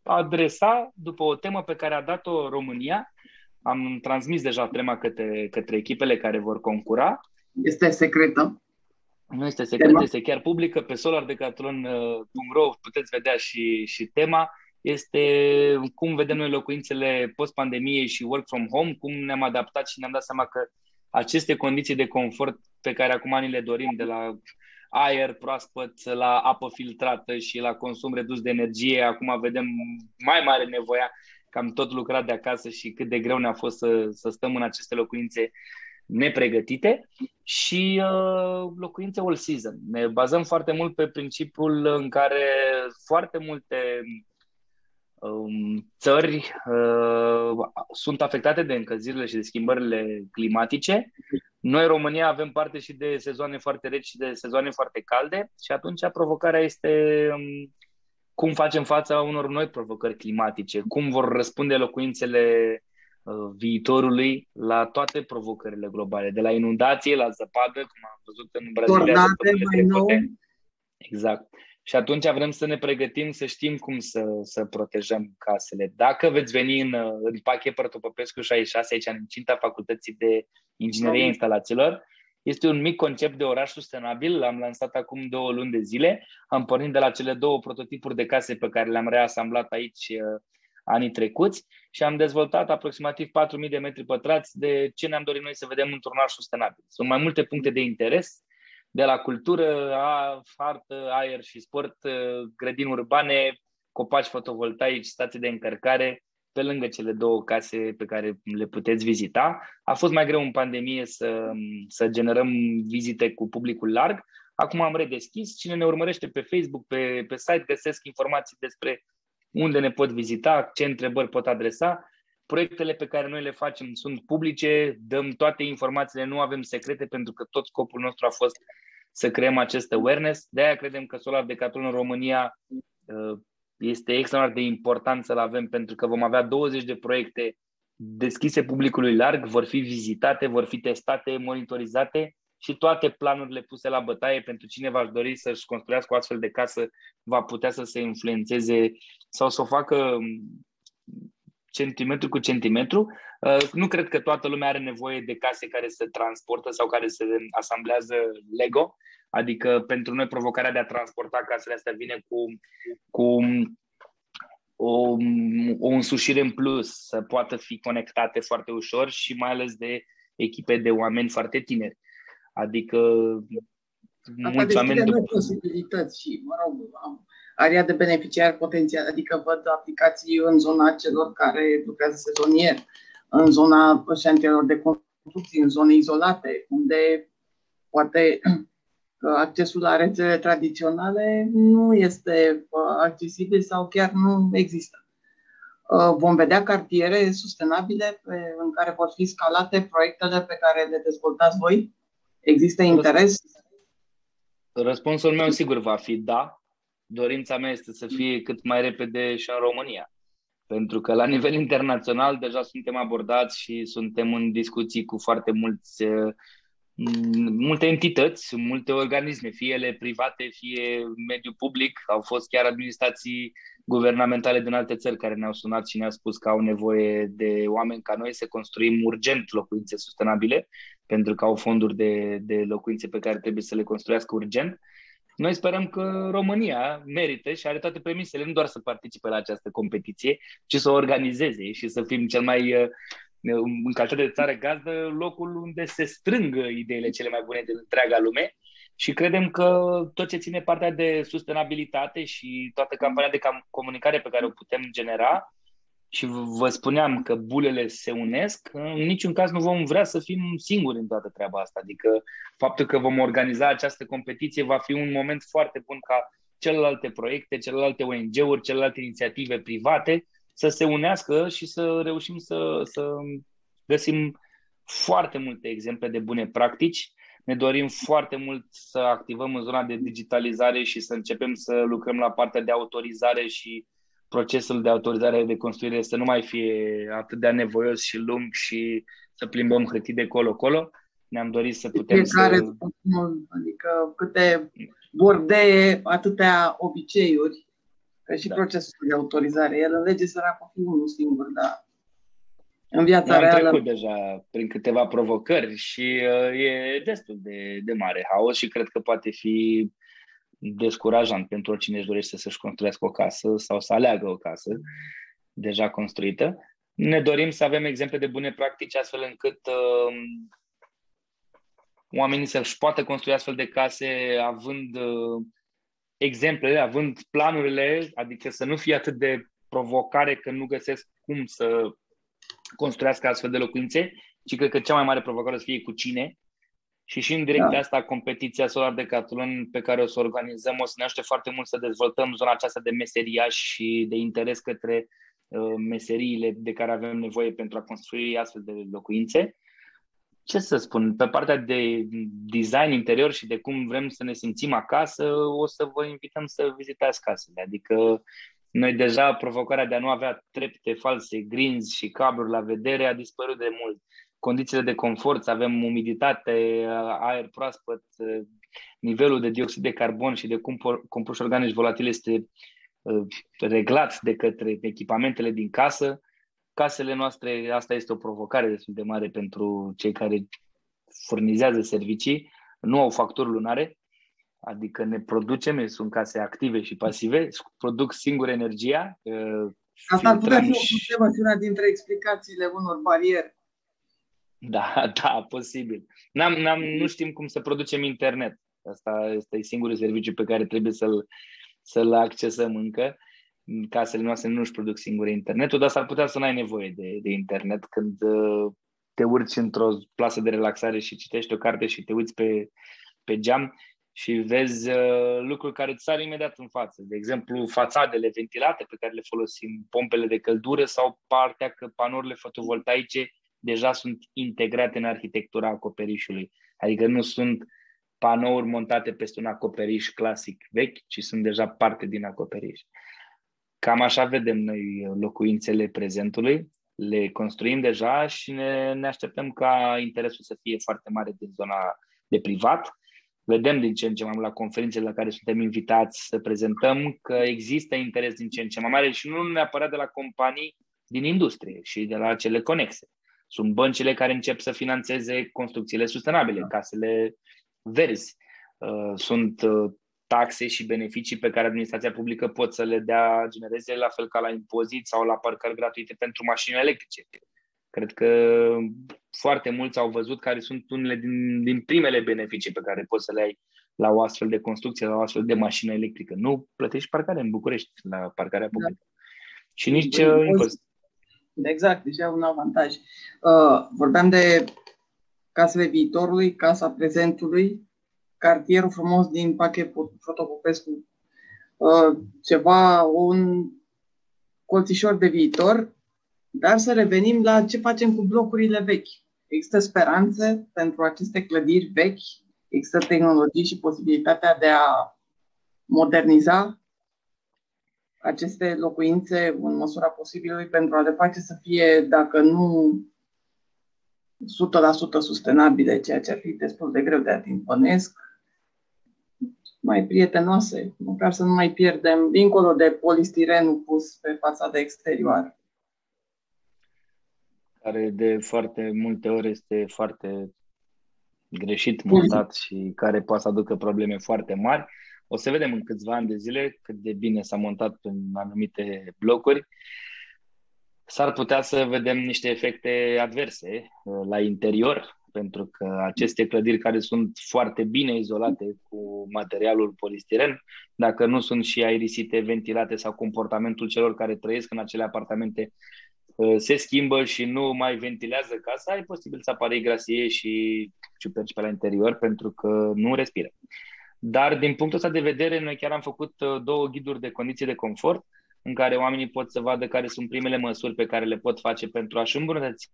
adresa după o temă pe care a dat-o România. Am transmis deja tema către, către echipele care vor concura. Este secretă. Nu este secretă, este chiar publică. Pe solardecathlon.ro puteți vedea și, și tema. Este cum vedem noi locuințele post-pandemiei și work from home, cum ne-am adaptat și ne-am dat seama că aceste condiții de confort pe care acum ni le dorim de la aer proaspăt, la apă filtrată și la consum redus de energie. Acum vedem mai mare nevoia că am tot lucrat de acasă și cât de greu ne-a fost să, să stăm în aceste locuințe nepregătite și uh, locuințe all season. Ne bazăm foarte mult pe principiul în care foarte multe um, țări uh, sunt afectate de încălzirile și de schimbările climatice. Noi, România, avem parte și de sezoane foarte reci și de sezoane foarte calde și atunci provocarea este um, cum facem fața unor noi provocări climatice, cum vor răspunde locuințele uh, viitorului la toate provocările globale, de la inundație la zăpadă, cum am văzut în Brazilia. Tornade mai nou. Exact. Și atunci vrem să ne pregătim să știm cum să, să protejăm casele. Dacă veți veni în, în Pache Părtopăpescu 66, aici în cinta facultății de inginerie instalațiilor, este un mic concept de oraș sustenabil, l-am lansat acum două luni de zile. Am pornit de la cele două prototipuri de case pe care le-am reasamblat aici uh, anii trecuți și am dezvoltat aproximativ 4.000 de metri pătrați de ce ne-am dorit noi să vedem într-un oraș sustenabil. Sunt mai multe puncte de interes, de la cultură, a, artă, aer și sport, grădini urbane, copaci fotovoltaici, stații de încărcare, pe lângă cele două case pe care le puteți vizita. A fost mai greu în pandemie să, să generăm vizite cu publicul larg. Acum am redeschis. Cine ne urmărește pe Facebook, pe, pe site, găsesc informații despre unde ne pot vizita, ce întrebări pot adresa. Proiectele pe care noi le facem sunt publice, dăm toate informațiile, nu avem secrete, pentru că tot scopul nostru a fost să creăm acest awareness. De aia credem că Solar Decathlon în România uh, este extraordinar de important să-l avem, pentru că vom avea 20 de proiecte deschise publicului larg, vor fi vizitate, vor fi testate, monitorizate și toate planurile puse la bătaie pentru cine va dori să-și construiască o astfel de casă va putea să se influențeze sau să o facă centimetru cu centimetru. Uh, nu cred că toată lumea are nevoie de case care se transportă sau care se asamblează Lego. Adică pentru noi provocarea de a transporta casele astea vine cu, cu o, o însușire în plus, să poată fi conectate foarte ușor și mai ales de echipe de oameni foarte tineri. Adică Asta mulți oameni... După... posibilități și, mă rog, am, area de beneficiar potențial, adică văd aplicații în zona celor care lucrează sezonier, în zona șantierelor de construcții, în zone izolate, unde poate accesul la rețele tradiționale nu este accesibil sau chiar nu există. Vom vedea cartiere sustenabile în care vor fi scalate proiectele pe care le dezvoltați voi? Există interes? Răspunsul meu sigur va fi da, dorința mea este să fie cât mai repede și în România. Pentru că la nivel internațional deja suntem abordați și suntem în discuții cu foarte mulți uh, multe entități, multe organisme, fie ele private, fie mediul public, au fost chiar administrații guvernamentale din alte țări care ne-au sunat și ne-au spus că au nevoie de oameni ca noi să construim urgent locuințe sustenabile, pentru că au fonduri de, de locuințe pe care trebuie să le construiască urgent. Noi sperăm că România merită și are toate premisele, nu doar să participe la această competiție, ci să o organizeze și să fim cel mai uh, în calitate de țară gazdă, locul unde se strâng ideile cele mai bune din întreaga lume și credem că tot ce ține partea de sustenabilitate și toată campania de comunicare pe care o putem genera și vă spuneam că bulele se unesc, în niciun caz nu vom vrea să fim singuri în toată treaba asta. Adică faptul că vom organiza această competiție va fi un moment foarte bun ca celelalte proiecte, celelalte ONG-uri, celelalte inițiative private să se unească și să reușim să, să găsim foarte multe exemple de bune practici. Ne dorim foarte mult să activăm în zona de digitalizare și să începem să lucrăm la partea de autorizare și procesul de autorizare de construire să nu mai fie atât de nevoios și lung și să plimbăm hârtii de colo-colo. Ne-am dorit să putem Fiecare să... adică câte bordeie, atâtea obiceiuri Că și da. procesul de autorizare. El în lege săracul fi unul singur, dar în viața Am reală... Am trecut deja prin câteva provocări și uh, e destul de, de mare haos și cred că poate fi descurajant pentru oricine își dorește să-și construiască o casă sau să aleagă o casă deja construită. Ne dorim să avem exemple de bune practici astfel încât uh, oamenii să-și poată construi astfel de case având uh, exemple, având planurile, adică să nu fie atât de provocare că nu găsesc cum să construiască astfel de locuințe, ci cred că cea mai mare provocare o să fie cu cine. Și și în direcția da. asta, competiția Solar Decathlon pe care o să o organizăm, o să ne ajute foarte mult să dezvoltăm zona aceasta de meseriaș și de interes către uh, meseriile de care avem nevoie pentru a construi astfel de locuințe ce să spun, pe partea de design interior și de cum vrem să ne simțim acasă, o să vă invităm să vizitați casele. Adică noi deja provocarea de a nu avea trepte false, grinzi și cabluri la vedere a dispărut de mult. Condițiile de confort, să avem umiditate, aer proaspăt, nivelul de dioxid de carbon și de compuși organici volatile este uh, reglat de către echipamentele din casă casele noastre, asta este o provocare destul de mare pentru cei care furnizează servicii, nu au facturi lunare, adică ne producem, sunt case active și pasive, produc singur energia. Uh, asta ar putea fi și... o una dintre explicațiile unor bariere. Da, da, posibil. N-am, n-am, nu știm cum să producem internet. Asta este singurul serviciu pe care trebuie să-l, să-l accesăm încă casele noastre nu își produc singure internetul, dar s-ar putea să nu ai nevoie de, de internet când uh, te urci într-o plasă de relaxare și citești o carte și te uiți pe, pe geam și vezi uh, lucruri care îți sar imediat în față. De exemplu, fațadele ventilate pe care le folosim, pompele de căldură sau partea că panourile fotovoltaice deja sunt integrate în arhitectura acoperișului. Adică nu sunt panouri montate peste un acoperiș clasic vechi, ci sunt deja parte din acoperiș. Cam așa vedem noi locuințele prezentului, le construim deja și ne, ne așteptăm ca interesul să fie foarte mare din zona de privat. Vedem din ce în ce mai mult la conferințele la care suntem invitați să prezentăm că există interes din ce în ce mai mare și nu neapărat de la companii din industrie și de la cele conexe. Sunt băncile care încep să financeze construcțiile sustenabile, casele verzi. Uh, sunt uh, taxe și beneficii pe care administrația publică pot să le dea, genereze la fel ca la impozit sau la parcări gratuite pentru mașini electrice. Cred că foarte mulți au văzut care sunt unele din, din primele beneficii pe care poți să le ai la o astfel de construcție, la o astfel de mașină electrică. Nu plătești parcare în București, la parcarea da. publică. Da. Și nici uh, impozit. Exact, deci un avantaj. Uh, vorbeam de casele viitorului, casa prezentului, cartierul frumos din Pache Protopopescu, uh, ceva, un colțișor de viitor, dar să revenim la ce facem cu blocurile vechi. Există speranțe pentru aceste clădiri vechi, există tehnologii și posibilitatea de a moderniza aceste locuințe în măsura posibilului pentru a le face să fie, dacă nu sustenabile, ceea ce ar fi destul de greu de atins bănesc, mai prietenoase, măcar să nu mai pierdem, dincolo de polistirenul pus pe fațada exterioară. Care de foarte multe ori este foarte greșit montat și care poate să aducă probleme foarte mari. O să vedem în câțiva ani de zile cât de bine s-a montat în anumite blocuri. S-ar putea să vedem niște efecte adverse uh, la interior, pentru că aceste clădiri care sunt foarte bine izolate cu materialul polistiren, dacă nu sunt și aerisite, ventilate sau comportamentul celor care trăiesc în acele apartamente uh, se schimbă și nu mai ventilează casa, e posibil să apară grasie și ciuperci pe la interior pentru că nu respiră. Dar din punctul ăsta de vedere, noi chiar am făcut uh, două ghiduri de condiții de confort în care oamenii pot să vadă care sunt primele măsuri pe care le pot face pentru a-și îmbunătăți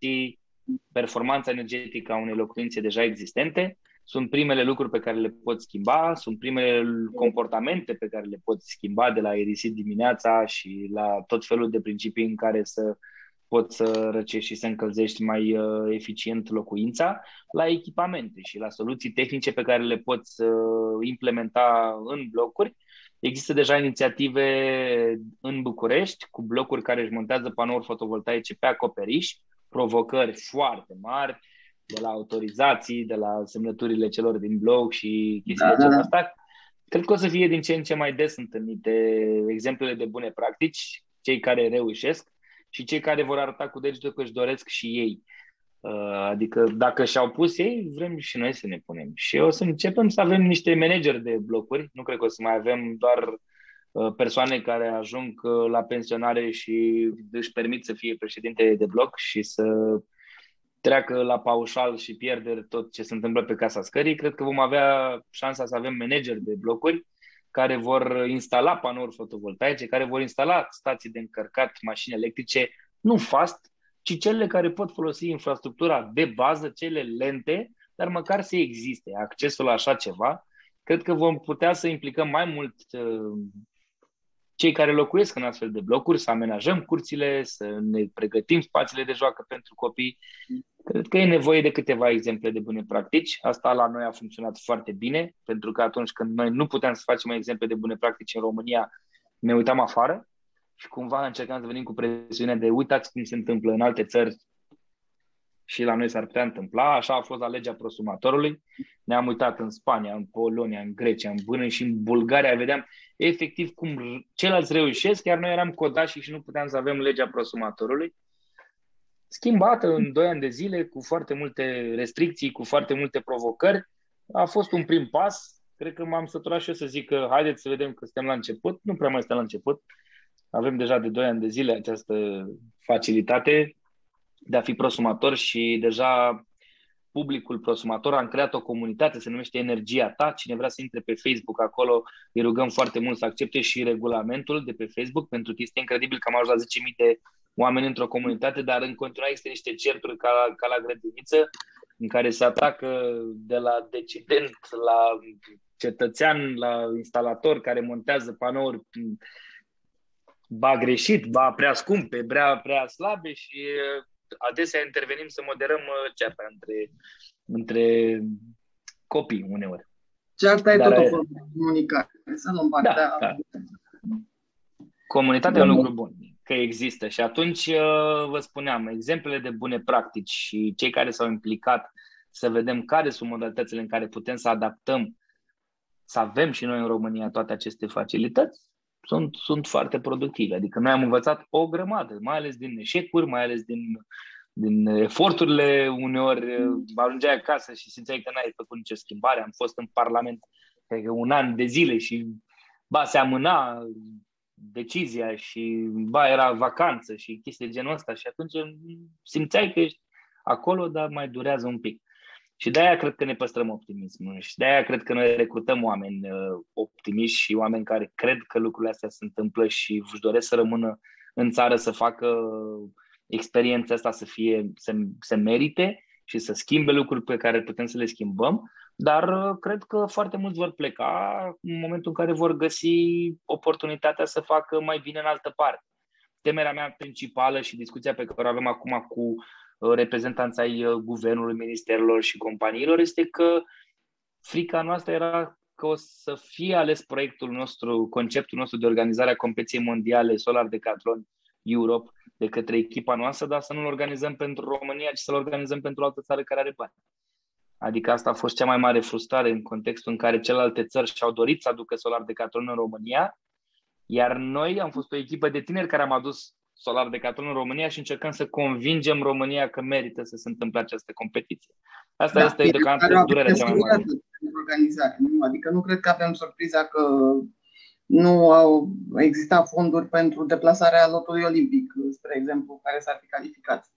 performanța energetică a unei locuințe deja existente, sunt primele lucruri pe care le pot schimba, sunt primele comportamente pe care le pot schimba de la irisit dimineața și la tot felul de principii în care să poți să răcești și să încălzești mai uh, eficient locuința, la echipamente și la soluții tehnice pe care le poți uh, implementa în blocuri. Există deja inițiative în București cu blocuri care își montează panouri fotovoltaice pe acoperiș, provocări foarte mari, de la autorizații, de la semnăturile celor din blog și chestiile da, da, da. astea. Cred că o să fie din ce în ce mai des întâlnite exemplele de bune practici, cei care reușesc și cei care vor arăta cu degetul că își doresc și ei. Uh, adică dacă și-au pus ei, vrem și noi să ne punem. Și o să începem să avem niște manageri de blocuri. Nu cred că o să mai avem doar Uh, persoane care ajung uh, la pensionare și își permit să fie președinte de bloc și să treacă la paușal și pierderi tot ce se întâmplă pe casa scării, cred că vom avea șansa să avem manageri de blocuri care vor instala panouri fotovoltaice, care vor instala stații de încărcat mașini electrice, nu fast, ci cele care pot folosi infrastructura de bază, cele lente, dar măcar să existe accesul la așa ceva. Cred că vom putea să implicăm mai mult uh, cei care locuiesc în astfel de blocuri, să amenajăm curțile, să ne pregătim spațiile de joacă pentru copii. Cred că e nevoie de câteva exemple de bune practici. Asta la noi a funcționat foarte bine, pentru că atunci când noi nu puteam să facem exemple de bune practici în România, ne uitam afară și cumva încercam să venim cu presiunea de uitați cum se întâmplă în alte țări și la noi s-ar putea întâmpla. Așa a fost la legea prosumatorului. Ne-am uitat în Spania, în Polonia, în Grecia, în până și în Bulgaria. Vedeam efectiv cum ceilalți reușesc, iar noi eram codași și nu puteam să avem legea prosumatorului. Schimbată în 2 ani de zile, cu foarte multe restricții, cu foarte multe provocări. A fost un prim pas. Cred că m-am săturat și eu să zic că haideți să vedem că suntem la început. Nu prea mai suntem la început. Avem deja de 2 ani de zile această facilitate de a fi prosumator și deja publicul prosumator, am creat o comunitate, se numește Energia Ta. Cine vrea să intre pe Facebook acolo, îi rugăm foarte mult să accepte și regulamentul de pe Facebook, pentru că este incredibil că am ajuns la 10.000 de oameni într-o comunitate, dar în continuare există niște certuri ca, ca la grădiniță, în care se atacă de la decident la cetățean, la instalator care montează panouri ba greșit, ba prea scumpe, prea, prea slabe și adesea intervenim să moderăm uh, cearta între, între copii uneori. Cearta e tot o formă de comunicare, să nu da, da. Comunitatea e un lucru bun, că există. Și atunci uh, vă spuneam, exemplele de bune practici și cei care s-au implicat să vedem care sunt modalitățile în care putem să adaptăm, să avem și noi în România toate aceste facilități, sunt, sunt foarte productive. Adică noi am învățat o grămadă, mai ales din eșecuri, mai ales din, din eforturile uneori. Ajungeai acasă și simțeai că n-ai făcut nicio schimbare. Am fost în Parlament cred că un an de zile și ba se amâna decizia și ba era vacanță și chestii de genul ăsta și atunci simțeai că ești acolo, dar mai durează un pic. Și de-aia cred că ne păstrăm optimismul și de-aia cred că noi recrutăm oameni uh, optimiști și oameni care cred că lucrurile astea se întâmplă și își doresc să rămână în țară să facă experiența asta să fie, să, să merite și să schimbe lucruri pe care putem să le schimbăm, dar uh, cred că foarte mulți vor pleca în momentul în care vor găsi oportunitatea să facă mai bine în altă parte. temerea mea principală și discuția pe care o avem acum cu uh, reprezentanța ai uh, guvernului, ministerilor și companiilor este că frica noastră era că o să fie ales proiectul nostru, conceptul nostru de organizare a competiției mondiale Solar Decathlon Europe de către echipa noastră, dar să nu-l organizăm pentru România, ci să-l organizăm pentru o altă țară care are bani. Adică asta a fost cea mai mare frustrare în contextul în care celelalte țări și-au dorit să aducă Solar Decathlon în România, iar noi am fost o echipă de tineri care am adus Solar Decathlon în România și încercăm să convingem România că merită să se întâmple această competiție. Asta da, este deocamdată durerea cea mai mare. Organizare, nu? Adică nu cred că avem surpriza că nu au existat fonduri pentru deplasarea lotului olimpic, spre exemplu, care s-ar fi calificat.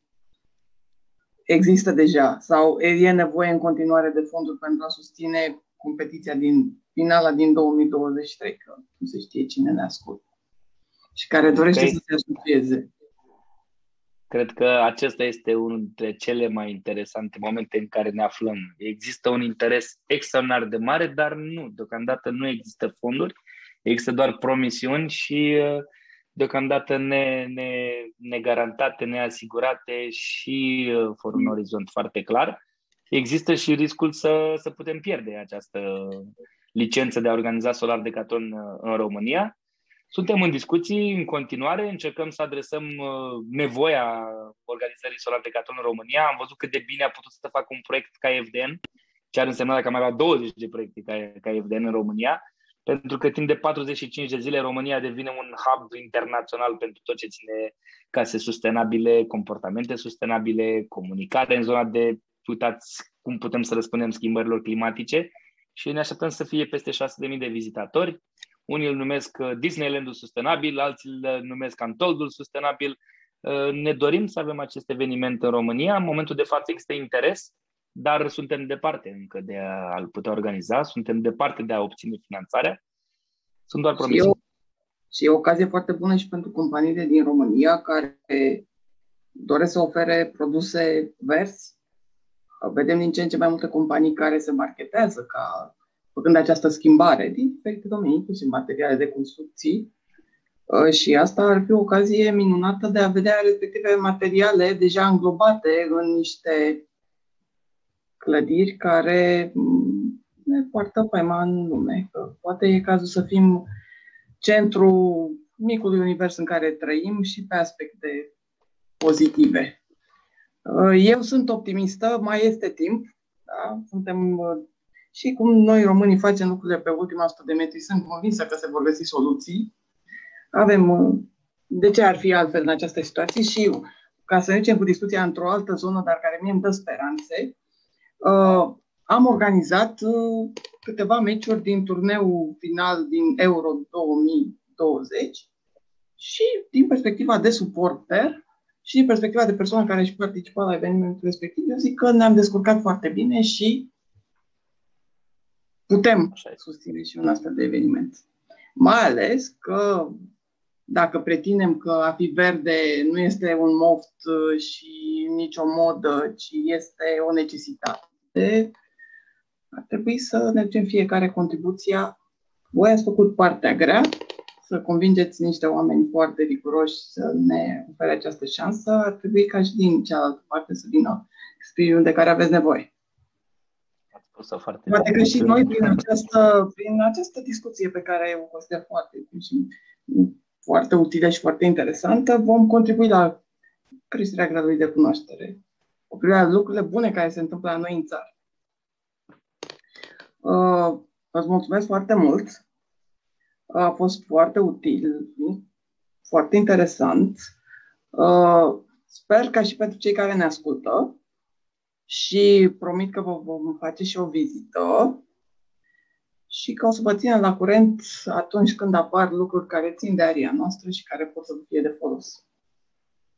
Există deja sau e nevoie în continuare de fonduri pentru a susține competiția din finala din 2023, că nu se știe cine ne ascultă și care dorește okay. să se asocieze. Cred că acesta este unul dintre cele mai interesante momente în care ne aflăm. Există un interes extraordinar de mare, dar nu, deocamdată nu există fonduri, există doar promisiuni și uh, deocamdată ne, ne, negarantate, neasigurate și uh, fără un orizont foarte clar. Există și riscul să, să putem pierde această licență de a organiza Solar Decathlon uh, în România. Suntem în discuții în continuare, încercăm să adresăm uh, nevoia organizării Solar Decathlon în România. Am văzut cât de bine a putut să facă un proiect ca FDN, ce ar însemna dacă am avea 20 de proiecte ca, ca FDN în România, pentru că timp de 45 de zile România devine un hub internațional pentru tot ce ține case sustenabile, comportamente sustenabile, comunicare în zona de uitați cum putem să răspundem schimbărilor climatice și ne așteptăm să fie peste 6.000 de vizitatori. Unii îl numesc uh, Disneyland-ul sustenabil, alții îl numesc Antoldul sustenabil. Uh, ne dorim să avem acest eveniment în România. În momentul de față există interes, dar suntem departe încă de a-l putea organiza, suntem departe de a obține finanțarea. Sunt doar promisiuni. Și e o ocazie foarte bună și pentru companiile din România care doresc să ofere produse verzi. Vedem din ce în ce mai multe companii care se marketează ca făcând această schimbare din diferite domenii, inclusiv materiale de construcții. Uh, și asta ar fi o ocazie minunată de a vedea respective materiale deja înglobate în niște clădiri care mm, ne poartă faima în lume. Că poate e cazul să fim centru micului univers în care trăim și pe aspecte pozitive. Uh, eu sunt optimistă, mai este timp. Da? Suntem uh, și cum noi românii facem lucrurile pe ultima 100 de metri, sunt convinsă că se vor găsi soluții. Avem, uh, de ce ar fi altfel în această situație și ca să mergem cu discuția într-o altă zonă, dar care mie îmi dă speranțe, uh, am organizat uh, câteva meciuri din turneul final din Euro 2020 și din perspectiva de suporter și din perspectiva de persoană care își participa la evenimentul respectiv, eu zic că ne-am descurcat foarte bine și putem susține și un astfel de eveniment. Mai ales că dacă pretindem că a fi verde nu este un moft și nicio modă, ci este o necesitate, ar trebui să ne ducem fiecare contribuția. Voi ați făcut partea grea, să convingeți niște oameni foarte riguroși să ne ofere această șansă, ar trebui ca și din cealaltă parte să vină sprijinul de care aveți nevoie. Spus-o foarte Poate că și noi, prin această, prin această discuție pe care o consider foarte, și foarte utilă și foarte interesantă, vom contribui la creșterea gradului de cunoaștere, o la lucrurile bune care se întâmplă la noi în țară. Uh, vă mulțumesc foarte mult. A fost foarte util, foarte interesant. Uh, sper ca și pentru cei care ne ascultă și promit că vă vom face și o vizită și că o să vă ținem la curent atunci când apar lucruri care țin de aria noastră și care pot să fie de folos.